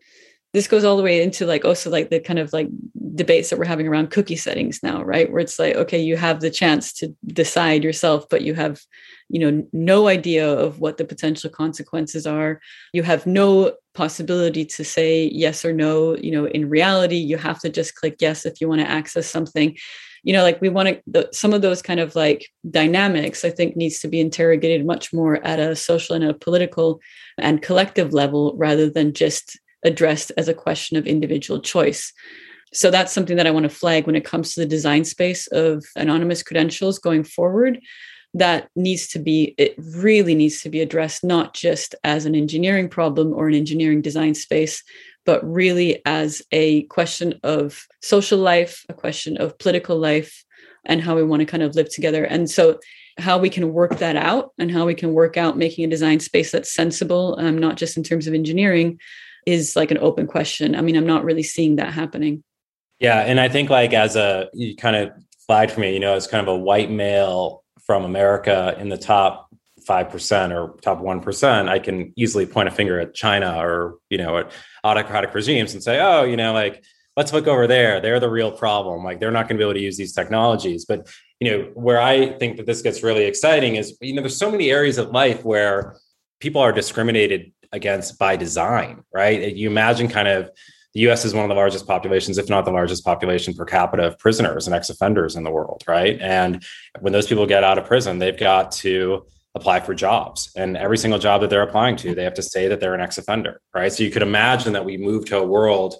this goes all the way into like also like the kind of like debates that we're having around cookie settings now right? Where it's like okay you have the chance to decide yourself but you have you know no idea of what the potential consequences are. You have no possibility to say yes or no you know in reality. You have to just click yes if you want to access something you know like we want to some of those kind of like dynamics i think needs to be interrogated much more at a social and a political and collective level rather than just addressed as a question of individual choice. So that's something that I want to flag when it comes to the design space of anonymous credentials going forward. That needs to be, it really needs to be addressed not just as an engineering problem or an engineering design space, but really as a question of social life, a question of political life, and how we want to kind of live together. And so how we can work that out and how we can work out making a design space that's sensible, um, not just in terms of engineering, is like an open question. I mean, I'm not really seeing that happening. Yeah. And I think like as a, you kind of flagged for me, you know, as kind of a white male from America in the top 5% or top 1%, I can easily point a finger at China or, you know, at autocratic regimes and say, oh, you know, like, let's look over there. They're the real problem. Like, they're not going to be able to use these technologies. But, you know, where I think that this gets really exciting is, you know, there's so many areas of life where people are discriminated against by design, right? You imagine kind of the US is one of the largest populations, if not the largest population per capita of prisoners and ex offenders in the world, right? And when those people get out of prison, they've got to apply for jobs. And every single job that they're applying to, they have to say that they're an ex offender, right? So you could imagine that we move to a world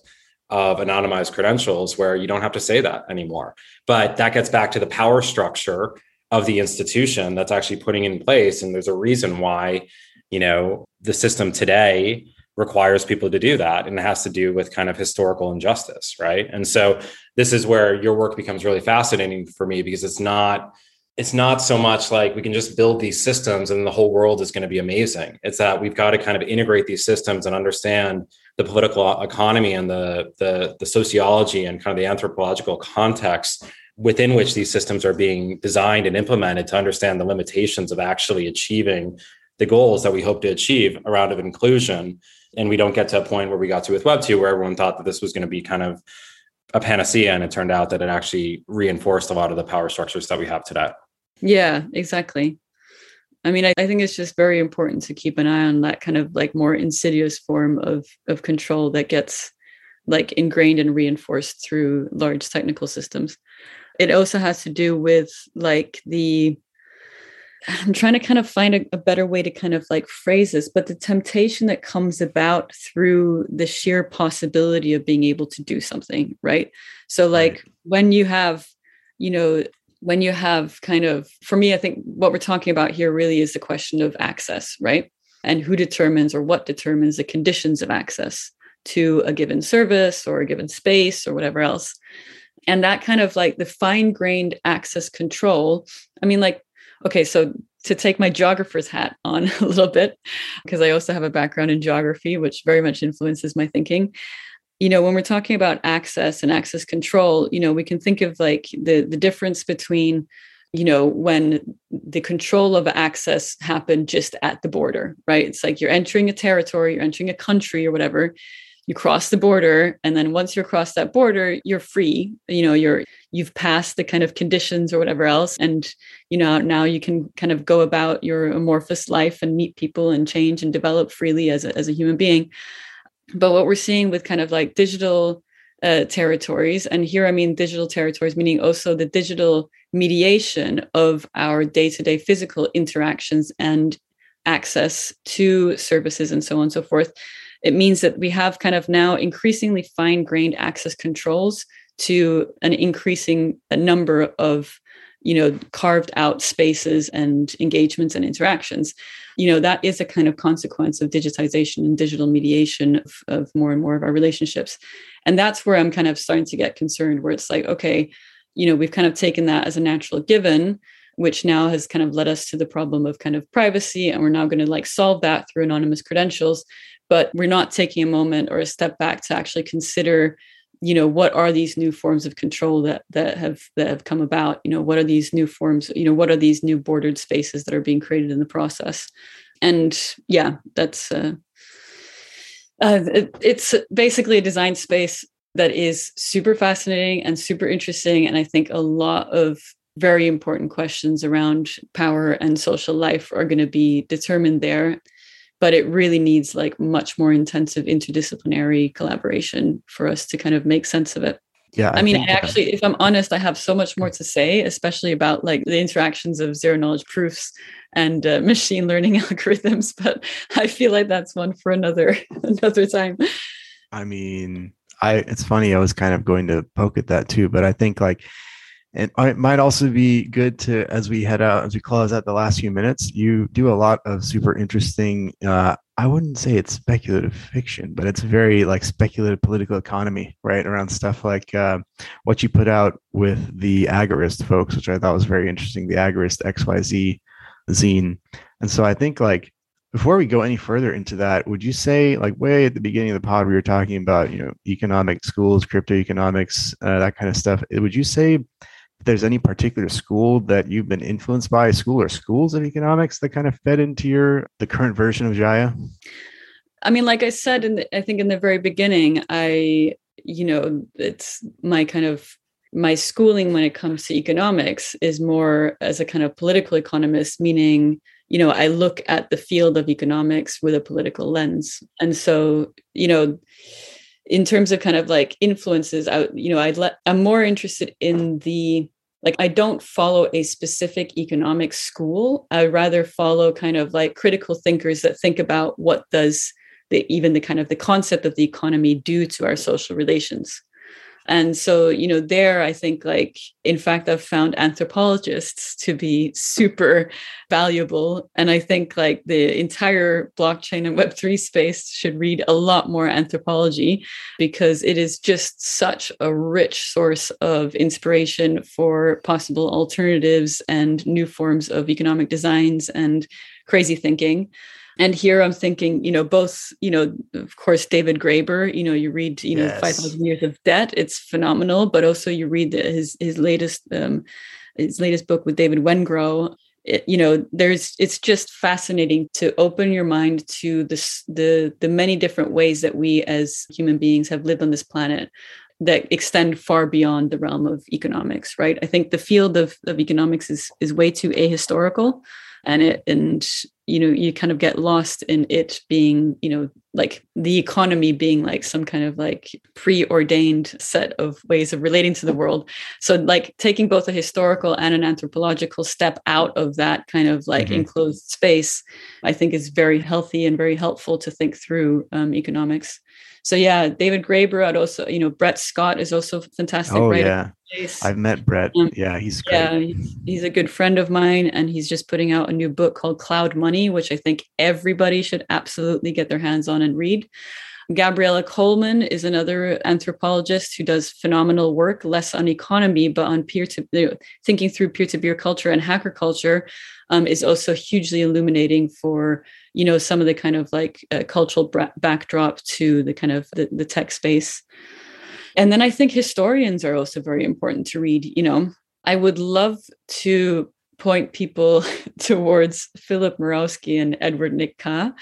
of anonymized credentials where you don't have to say that anymore. But that gets back to the power structure of the institution that's actually putting in place. And there's a reason why you know the system today requires people to do that and it has to do with kind of historical injustice right and so this is where your work becomes really fascinating for me because it's not it's not so much like we can just build these systems and the whole world is going to be amazing. It's that we've got to kind of integrate these systems and understand the political economy and the, the, the sociology and kind of the anthropological context within which these systems are being designed and implemented to understand the limitations of actually achieving the goals that we hope to achieve around of inclusion. And we don't get to a point where we got to with Web 2 where everyone thought that this was going to be kind of a panacea. And it turned out that it actually reinforced a lot of the power structures that we have today. Yeah, exactly. I mean, I, I, think it's just very important to keep an eye on that kind of like more insidious form of of control that gets like ingrained and reinforced through large technical systems. It also has to do with like the I'm trying to kind of find a, a, better way to kind of like phrase this, but the temptation that comes about through the sheer possibility of being able to do something, right? So, like when you have, you know, when you have kind of, for me, I think what we're talking about here really is the question of access, right? And who determines or what determines the conditions of access to a given service or a given space or whatever else. And that kind of like the fine grained access control. I mean, like, okay, so to take my geographer's hat on [LAUGHS] a little bit, because I also have a background in geography, which very much influences my thinking you know when we're talking about access and access control you know we can think of like the the difference between you know when the control of access happened just at the border right? It's like you're entering a territory you're entering a country or whatever you cross the border and then once you're across that border you're free you know you're you've passed the kind of conditions or whatever else and you know now you can kind of go about your amorphous life and meet people and change and develop freely as a, as a human being but what we're seeing with kind of like digital uh, territories, and here I mean digital territories, meaning also the digital mediation of our day to day physical interactions and access to services and so on and so forth. It means that we have kind of now increasingly fine grained access controls to an increasing number of you know carved out spaces and engagements and interactions you know that is a kind of consequence of digitization and digital mediation of, of more and more of our relationships. And that's where i'm kind of starting to get concerned where it's like okay you know we've kind of taken that as a natural given which now has kind of led us to the problem of kind of privacy and we're now going to like solve that through anonymous credentials. But we're not taking a moment or a step back to actually consider you know what are these new forms of control that that have that have come about? You know what are these new forms you know what are these new bordered spaces that are being created in the process? And yeah that's uh, uh it, it's basically a design space that is super fascinating and super interesting and i think a lot of very important questions around power and social life are going to be determined there but it really needs like much more intensive interdisciplinary collaboration for us to kind of make sense of it. Yeah i, I mean I actually if i'm honest i have so much more to say especially about like the interactions of zero knowledge proofs and uh, [LAUGHS] machine learning [LAUGHS] algorithms but i feel like that's one for another [LAUGHS] another time. I mean i it's funny i was kind of going to poke at that too but i think like and it might also be good to, as we head out, as we close out the last few minutes, you do a lot of super interesting, uh, I wouldn't say it's speculative fiction, but it's very like speculative political economy, right? Around stuff like uh, what you put out with the Agorist folks, which I thought was very interesting, the Agorist XYZ zine. And so I think like before we go any further into that, would you say like way at the beginning of the pod we were talking about, you know, economic schools, crypto economics, uh, that kind of stuff. Would you say there's any particular school that you've been influenced by, school or schools of economics that kind of fed into your the current version of Jaya? I mean, like I said, in the, I think in the very beginning, I you know it's my kind of my schooling when it comes to economics is more as a kind of political economist, meaning you know I look at the field of economics with a political lens, and so you know in terms of kind of like influences out you know let i'm more interested in the like i don't follow a specific economic school. I rather follow kind of like critical thinkers that think about what does the even the kind of the concept of the economy do to our social relations And so, you know, there I think like in fact I've found anthropologists to be super valuable. And I think like the entire blockchain and web3 space should read a lot more anthropology because it is just such a rich source of inspiration for possible alternatives and new forms of economic designs and crazy thinking and here i'm thinking you know both you know of course david graeber you know you read you know yes. 5000 years of debt it's phenomenal but also you read his his latest um his latest book with david wengrow it, you know there's it's just fascinating to open your mind to this the the many different ways that we as human beings have lived on this planet that extend far beyond the realm of economics right i think the field of, of economics is is way too ahistorical and it and you know you kind of get lost in it being you know like the economy being like some kind of like preordained set of ways of relating to the world so like taking both a historical and an anthropological step out of that kind of like mm-hmm. enclosed space i think is very healthy and very helpful to think through um, economics so yeah, David Graeber. I'd also, you know, Brett Scott is also fantastic. Oh yeah, I've met Brett. Um, yeah, he's great. yeah, he's a good friend of mine, and he's just putting out a new book called Cloud Money, which I think everybody should absolutely get their hands on and read. Gabriella Coleman is another anthropologist who does phenomenal work, less on economy, but on peer to thinking through peer to peer culture and hacker culture, um, is also hugely illuminating for you know some of the kind of like uh, cultural bra- backdrop to the kind of the, the tech space and then i think historians are also very important to read you know i would love to point people [LAUGHS] towards philip Mirowski and edward Nik-Khah.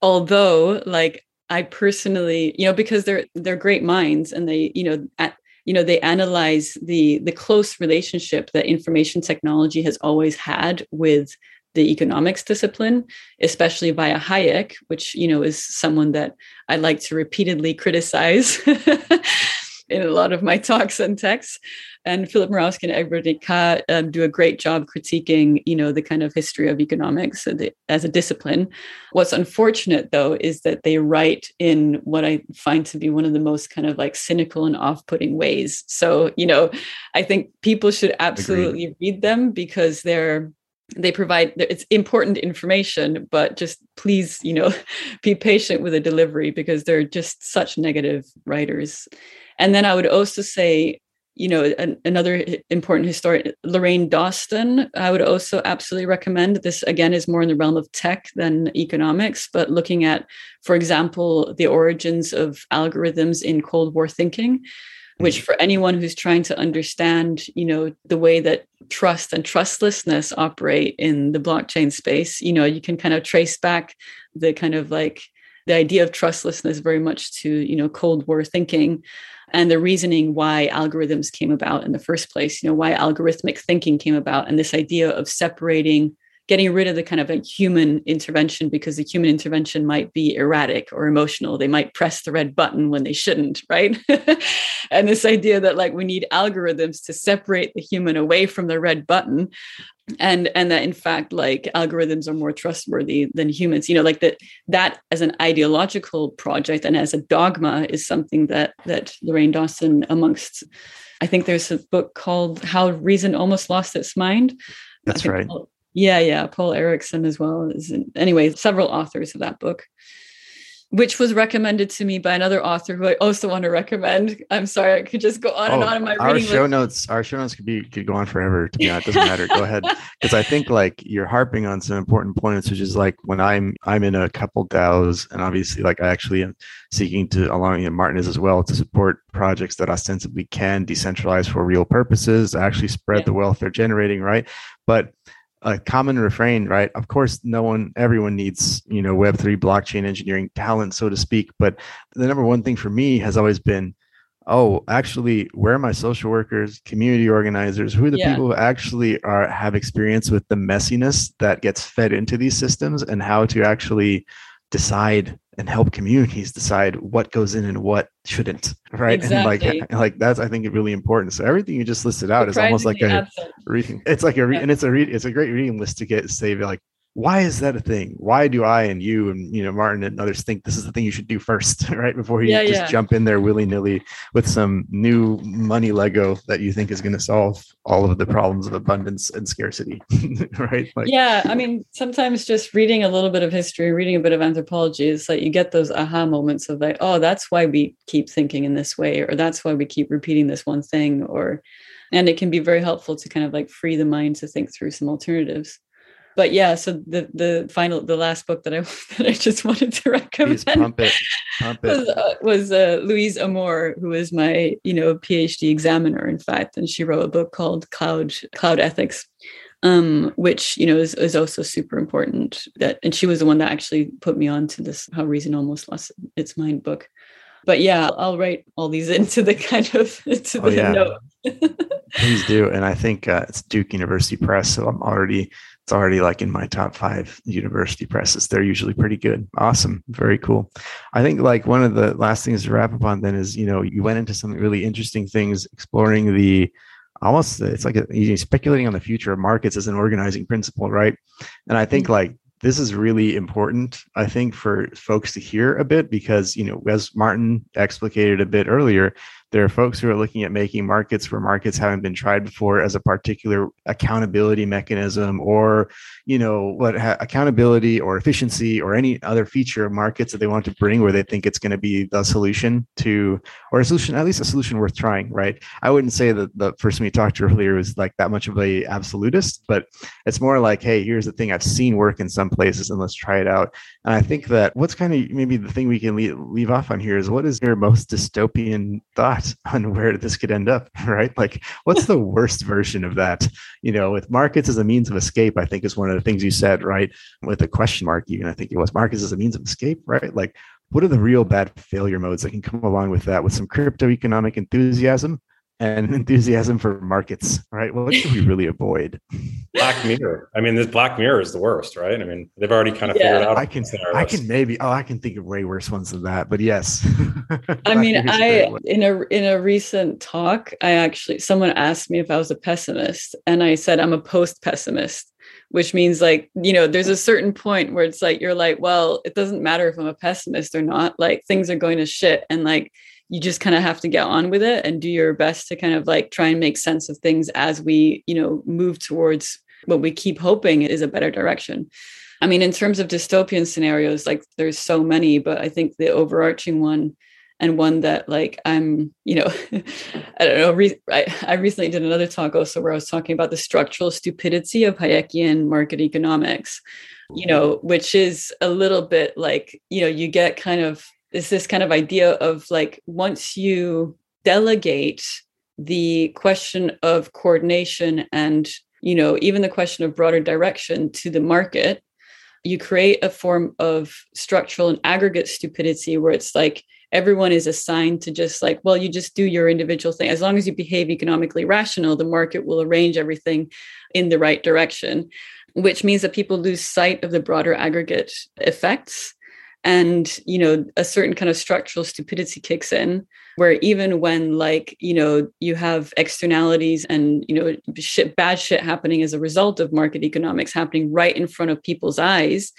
although like i personally you know because they're they're great minds and they you know at, you know they analyze the the close relationship that information technology has always had with the economics discipline, especially via Hayek, which you know is someone that I like to repeatedly criticize [LAUGHS] in a lot of my talks and texts. And Philip Mirowski and Edward Nik-Khah um, do a great job critiquing, you know, the kind of history of economics as a discipline. What's unfortunate, though, is that they write in what I find to be one of the most kind of like cynical and off-putting ways. So, you know, I think people should absolutely Agreed. read them because they're they provide it's important information but just please you know [LAUGHS] be patient with the delivery because they're just such negative writers. And then i would also say you know an, another important historian lorraine Daston i would also absolutely recommend. This again is more in the realm of tech than economics but looking at for example the origins of algorithms in cold war thinking which for anyone who's trying to understand you know the way that trust and trustlessness operate in the blockchain space you know you can kind of trace back the kind of like the idea of trustlessness very much to you know cold war thinking and the reasoning why algorithms came about in the first place you know why algorithmic thinking came about and this idea of separating getting rid of the kind of a human intervention because the human intervention might be erratic or emotional. They might press the red button when they shouldn't, right? [LAUGHS] and this idea that like we need algorithms to separate the human away from the red button and and that in fact like algorithms are more trustworthy than humans you know like that that as an ideological project and as a dogma is something that that lorraine Daston amongst i think there's a book called how reason almost lost its mind that's right yeah, yeah, Paul Erickson as well. Is in, Anyway, several authors of that book, which was recommended to me by another author who I also want to recommend. I'm sorry, I could just go on oh, and on in my our reading. show list. notes, our show notes could be could go on forever. To be honest, it doesn't matter. go ahead, [LAUGHS] because I think like you're harping on some important points, which is like when I'm I'm in a couple DAOs, and obviously like I actually am seeking to, along with Martin is as well, to support projects that ostensibly can decentralize for real purposes, actually spread yeah. the wealth they're generating, right? But a common refrain, right? Of course, no one, everyone needs, you know, Web3 blockchain engineering talent, so to speak. But the number one thing for me has always been, oh, actually, where are my social workers, community organizers? Who are the yeah. people who actually are have experience with the messiness that gets fed into these systems and how to actually decide and help communities decide what goes in and what shouldn't right? Exactly. and like [LAUGHS] like that's i think really important. So everything you just listed out is almost like a reading it's like a re- and it's a read it's a great reading list to get say like why is that a thing? Why do I and you and you know Martin and others think this is the thing you should do first, [LAUGHS] right? Before you yeah, just yeah. jump in there willy nilly with some new money Lego that you think is going to solve all of the problems of abundance and scarcity, [LAUGHS] right? Like, yeah, I mean, sometimes just reading a little bit of history, reading a bit of anthropology, is like you get those aha moments of like, oh, that's why we keep thinking in this way, or that's why we keep repeating this one thing, or and it can be very helpful to kind of like free the mind to think through some alternatives but yeah, so the the final the last book that I [LAUGHS] that I just wanted to recommend pump it, pump it. was, uh, was uh, Louise Amoore, who is my you know PhD examiner, in fact, and she wrote a book called Cloud Cloud Ethics, um, which you know is, is also super important. That and she was the one that actually put me on to this How Reason Almost Lost Its Mind book. But yeah, I'll write all these [LAUGHS] into the kind of into oh, the yeah. note. [LAUGHS] Please do, and I think uh, it's Duke University Press, so I'm already it's already like in my top five university presses. They're usually pretty good. Awesome. Very cool. I think like one of the last things to wrap up on then is, you know, you went into some really interesting things, exploring the almost it's like a, you speculating on the future of markets as an organizing principle, right? And I think mm-hmm. like this is really important, I think, for folks to hear a bit because, you know, as Martin explicated a bit earlier, there are folks who are looking at making markets where markets haven't been tried before as a particular accountability mechanism or, you know, what ha- accountability or efficiency or any other feature of markets that they want to bring where they think it's going to be the solution to, or a solution, at least a solution worth trying, right? I wouldn't say that the person we talked to earlier was like that much of a absolutist, but it's more like, hey, here's the thing I've seen work in some places and let's try it out. And I think that what's kind of maybe the thing we can leave, leave off on here is what is your most dystopian thought? On where this could end up, [LAUGHS] right? Like, what's the worst version of that? You know, with markets as a means of escape, I think is one of the things you said, right? With a question mark, even I think it was markets as a means of escape, right? Like, what are the real bad failure modes that can come along with that with some crypto economic enthusiasm and [LAUGHS] enthusiasm for markets, right? Well, what should we really avoid? Black Mirror. I mean, this Black Mirror is the worst, right? I mean, they've already kind of yeah. figured out. I can, I can maybe. Oh, I can think of way worse ones than that. But yes. [LAUGHS] I mean, I in a in a recent talk, I actually someone asked me if I was a pessimist, and I said I'm a post pessimist which means like you know there's a certain point where it's like you're like well it doesn't matter if i'm a pessimist or not like things are going to shit and like you just kind of have to get on with it and do your best to kind of like try and make sense of things as we you know move towards what we keep hoping is a better direction. I mean in terms of dystopian scenarios like there's so many but i think the overarching one and one that like i'm you know [LAUGHS] i don't know re- I, I recently did another talk also where i was talking about the structural stupidity of hayekian market economics you know which is a little bit like you know you get kind of is this kind of idea of like once you delegate the question of coordination and you know even the question of broader direction to the market you create a form of structural and aggregate stupidity where it's like everyone is assigned to just like well you just do your individual thing. As long as you behave economically rational the market will arrange everything in the right direction which means that people lose sight of the broader aggregate effects and you know a certain kind of structural stupidity kicks in where even when like you know you have externalities and you know shit bad shit happening as a result of market economics happening right in front of people's eyes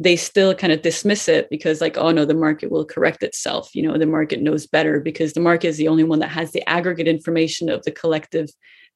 they still kind of dismiss it because like oh no the market will correct itself. You know the market knows better because the market is the only one that has the aggregate information of the collective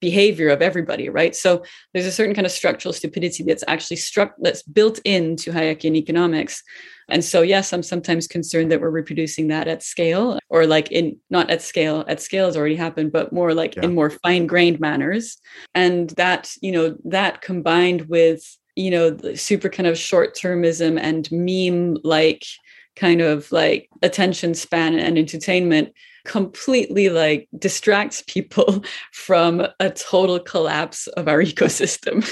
behavior of everybody, right? So there's a certain kind of structural stupidity that's actually struck that's built into Hayekian economics. And so yes, I'm sometimes concerned that we're reproducing that at scale or like in not at scale, at scale has already happened, but more like yeah. in more fine-grained manners. And that, you know, that combined with, you know, the super kind of short-termism and meme like kind of like attention span and entertainment completely like distracts people [LAUGHS] from a total collapse of our [LAUGHS] ecosystem.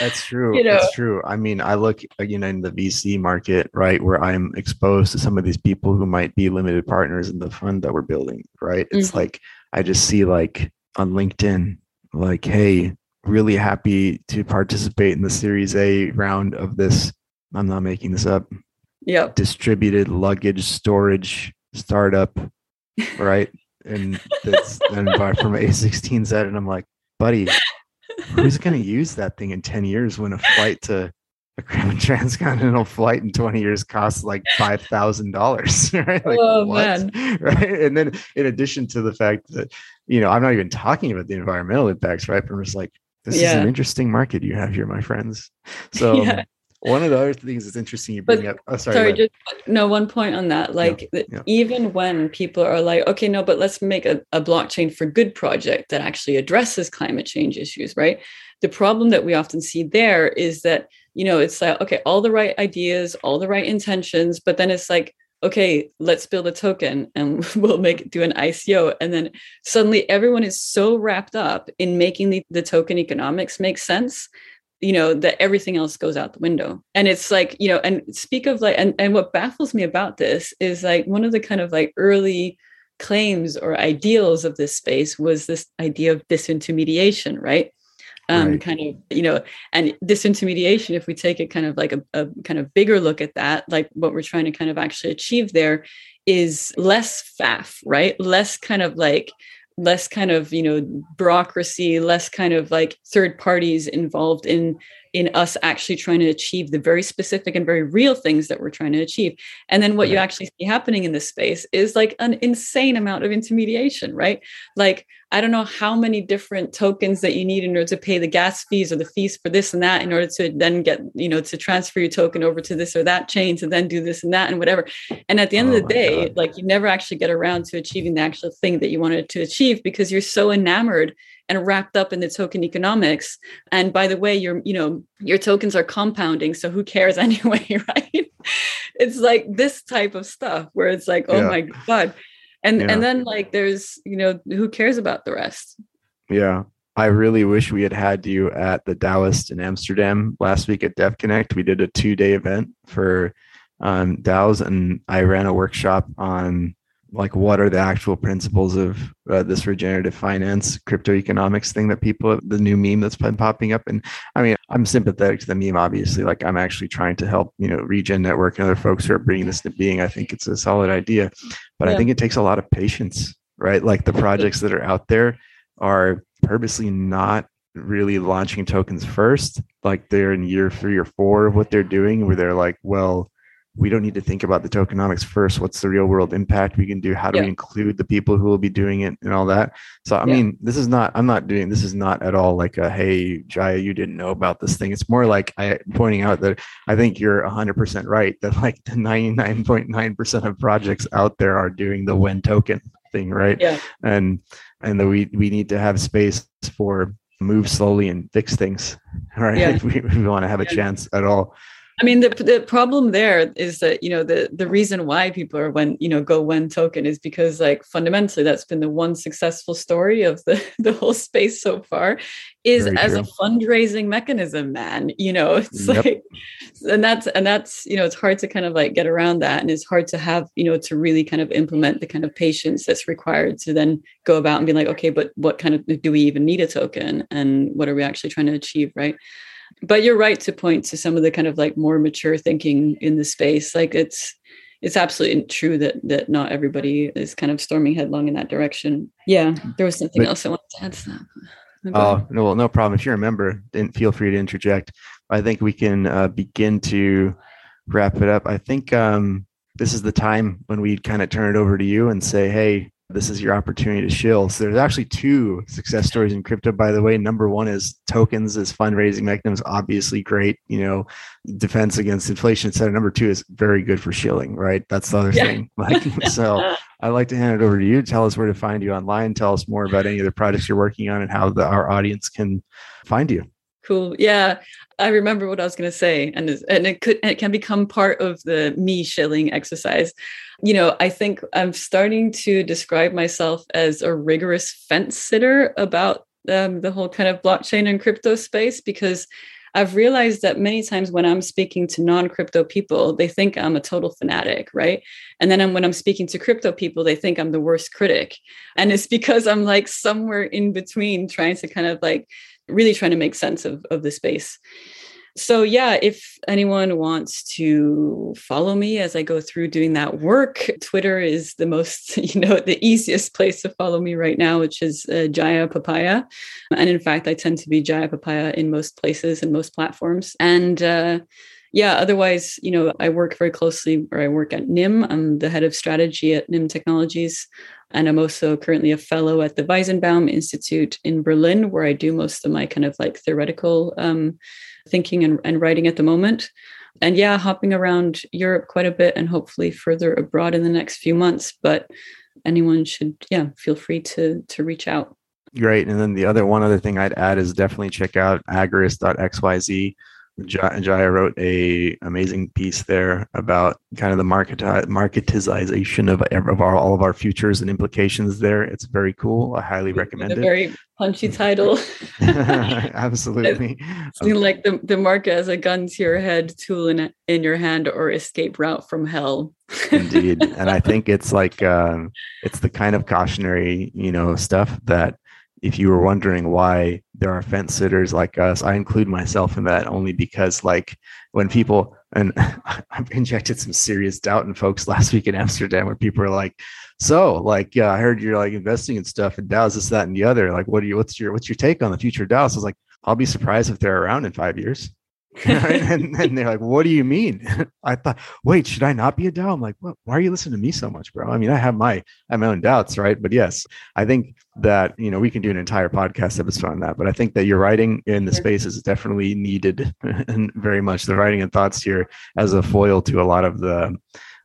That's true. You know? That's true. I mean, I look again in the VC market, right, where I'm exposed to some of these people who might be limited partners in the fund that we're building, right? It's mm-hmm. like I just see like on LinkedIn, like, hey, really happy to participate in the Series A round of this. I'm not making this up. Yeah. Distributed luggage storage startup, right? And that's [LAUGHS] and by from A16Z, and I'm like, buddy, who's going to use that thing in 10 years when a flight to a [LAUGHS] transcontinental flight in 20 years costs like $5,000, [LAUGHS] right? Like, oh, what? man. Right. And then, in addition to the fact that, you know, I'm not even talking about the environmental impacts, right? But I'm just like, this yeah. is an interesting market you have here, my friends. So, yeah. Um, one of the other things that's interesting you bring but, up. Oh, sorry. Sorry, just no one point on that. Like, yeah, yeah. even when people are like, okay, no, but let's make a, a blockchain for good project that actually addresses climate change issues, right? The problem that we often see there is that you know, it's like, okay, all the right ideas, all the right intentions, but then it's like, okay, let's build a token and [LAUGHS] we'll make do an ICO. And then suddenly everyone is so wrapped up in making the, the token economics make sense, you know, that everything else goes out the window. And it's like, you know, and speak of like, and, and what baffles me about this is like one of the kind of like early claims or ideals of this space was this idea of disintermediation, right? um, right. kind of you know and disintermediation if we take it kind of like a, a kind of bigger look at that like what we're trying to kind of actually achieve there is less faff right less kind of like less kind of you know bureaucracy less kind of like third parties involved in in us actually trying to achieve the very specific and very real things that we're trying to achieve. And then what you actually see happening in this space is like an insane amount of intermediation, right? Like, I don't know how many different tokens that you need in order to pay the gas fees or the fees for this and that in order to then get, you know, to transfer your token over to this or that chain to then do this and that and whatever. And at the end oh of the day, God. like you never actually get around to achieving the actual thing that you wanted to achieve because you're so enamored and wrapped up in the token economics. And by the way, your you know your tokens are compounding, so who cares [LAUGHS] anyway, right? it's like this type of stuff where it's like, oh yeah. my god, and yeah. and then like there's you know who cares about the rest? Yeah. I really wish we had had you at the DAOist in Amsterdam last week at Devconnect. We did a two day event for um, DAOs, and I ran a workshop on like what are the actual principles of uh, this regenerative finance crypto economics thing that people the new meme that's been popping up? And i mean i'm sympathetic to the meme obviously. Like i'm actually trying to help you know regen network and other folks who are bringing this to being. I think it's a solid idea but yeah. i think it takes a lot of patience right? Like the projects that are out there are purposely not really launching tokens first. Like they're in year three or four of what they're doing where they're like well we don't need to think about the tokenomics first. What's the real world impact we can do? How do yeah. we include the people who will be doing it and all that? So, I yeah. mean, this is not, I'm not doing, this is not at all like a, hey, Jaya, you didn't know about this thing. It's more like I pointing out that I think you're 100% right that like the 99.9% of projects out there are doing the when token thing, right? Yeah. And, and that we, we need to have space for move slowly and fix things, [LAUGHS] right? Yeah. If we, we want to have a chance at all. I mean, the, the problem there is that, you know, the, the reason why people are when, you know, go when token is because like fundamentally that's been the one successful story of the, [LAUGHS] the whole space so far is Very as true. a fundraising mechanism, man, you know, [LAUGHS] it's yep. like, and that's, and that's, you know, it's hard to kind of like get around that. And it's hard to have, you know, to really kind of implement the kind of patience that's required to then go about and be like, okay, but what kind of, do we even need a token? And what are we actually trying to achieve? Right but you're right to point to some of the kind of like more mature thinking in the space like it's it's absolutely true that that not everybody is kind of storming headlong in that direction. Yeah there was something but, else i wanted to add to that oh no well, no problem. If you remember then feel free to interject. I think we can uh, begin to wrap it up. I think um, this is the time when we kind of turn it over to you and say hey this is your opportunity to shill. So there's actually two success stories in crypto, by the way. Number one is tokens as fundraising mechanisms, obviously great, you know, defense against inflation, etc. Number two is very good for shilling, right? That's the other yeah. thing. [LAUGHS] Like, so [LAUGHS] I'd like to hand it over to you. Tell us where to find you online. Tell us more about any of the projects you're working on and how the, our audience can find you. Cool. Yeah, I remember what I was going to say, and and it could it can become part of the me shilling exercise you know, I think I'm starting to describe myself as a rigorous fence sitter about um, the whole kind of blockchain and crypto space because I've realized that many times when I'm speaking to non-crypto people, they think I'm a total fanatic, right? And then when I'm speaking to crypto people, they think I'm the worst critic. And it's because I'm like somewhere in between trying to kind of like really trying to make sense of, of the space. so yeah if anyone wants to follow me as i go through doing that work twitter is the most [LAUGHS] you know the easiest place to follow me right now which is uh, jaya papaya. And in fact i tend to be jaya papaya in most places and most platforms. And uh, yeah otherwise you know i work very closely or i work at Nym i'm the head of strategy at Nym technologies and i'm also currently a fellow at the weizenbaum institute in berlin where i do most of my kind of like theoretical um, thinking and, and writing at the moment. And yeah, hopping around Europe quite a bit and hopefully further abroad in the next few months. But anyone should, yeah, feel free to to reach out. Great. And then the other one other thing I'd add is definitely check out agorist.xyz Jaya wrote a amazing piece there about kind of the market marketization of, of our, all of our futures and implications there. It's very cool. I highly recommend a it. Very punchy title. [LAUGHS] Absolutely. [LAUGHS] Something like the, the market as a gun to your head, tool in, in your hand, or escape route from hell. [LAUGHS] Indeed. And I think it's like um, it's the kind of cautionary, you know, stuff that if you were wondering why there are fence sitters like us, I include myself in that only because, like, when people and [LAUGHS] I've injected some serious doubt in folks last week in Amsterdam, where people are like, "So, like, yeah, I heard you're like investing in stuff and DAOs, this, that, and the other. Like, what do you? What's your what's your take on the future of DAOs?" I was like, "I'll be surprised if they're around in five years." [LAUGHS] [LAUGHS] and, and, they're like, "What do you mean?" [LAUGHS] I thought, "Wait, should I not be a DAO?" I'm like, "What? Why are you listening to me so much, bro?" I mean, I have my I have my own doubts, right? But yes, I think that you know we can do an entire podcast episode on that. But I think that your writing in the space is definitely needed, and very much the writing and thoughts here as a foil to a lot of the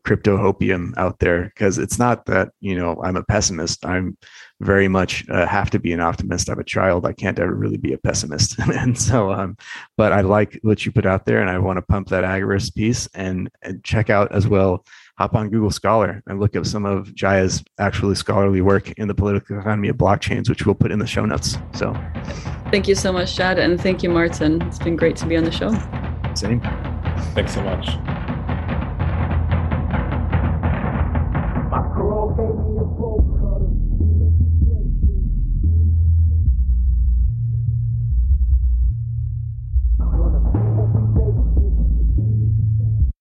crypto hopium out there because it's not that you know i'm a pessimist. I'm very much uh, have to be an optimist. I'm a child. I can't ever really be a pessimist. [LAUGHS] And so um but i like what you put out there and i want to pump that agorist piece and, and check out as well. Hop on google scholar and look at some of jaya's actually scholarly work in the political economy of blockchains which we'll put in the show notes. So thank you so much Jahed and thank you martin. It's been great to be on the show. Same. Thanks so much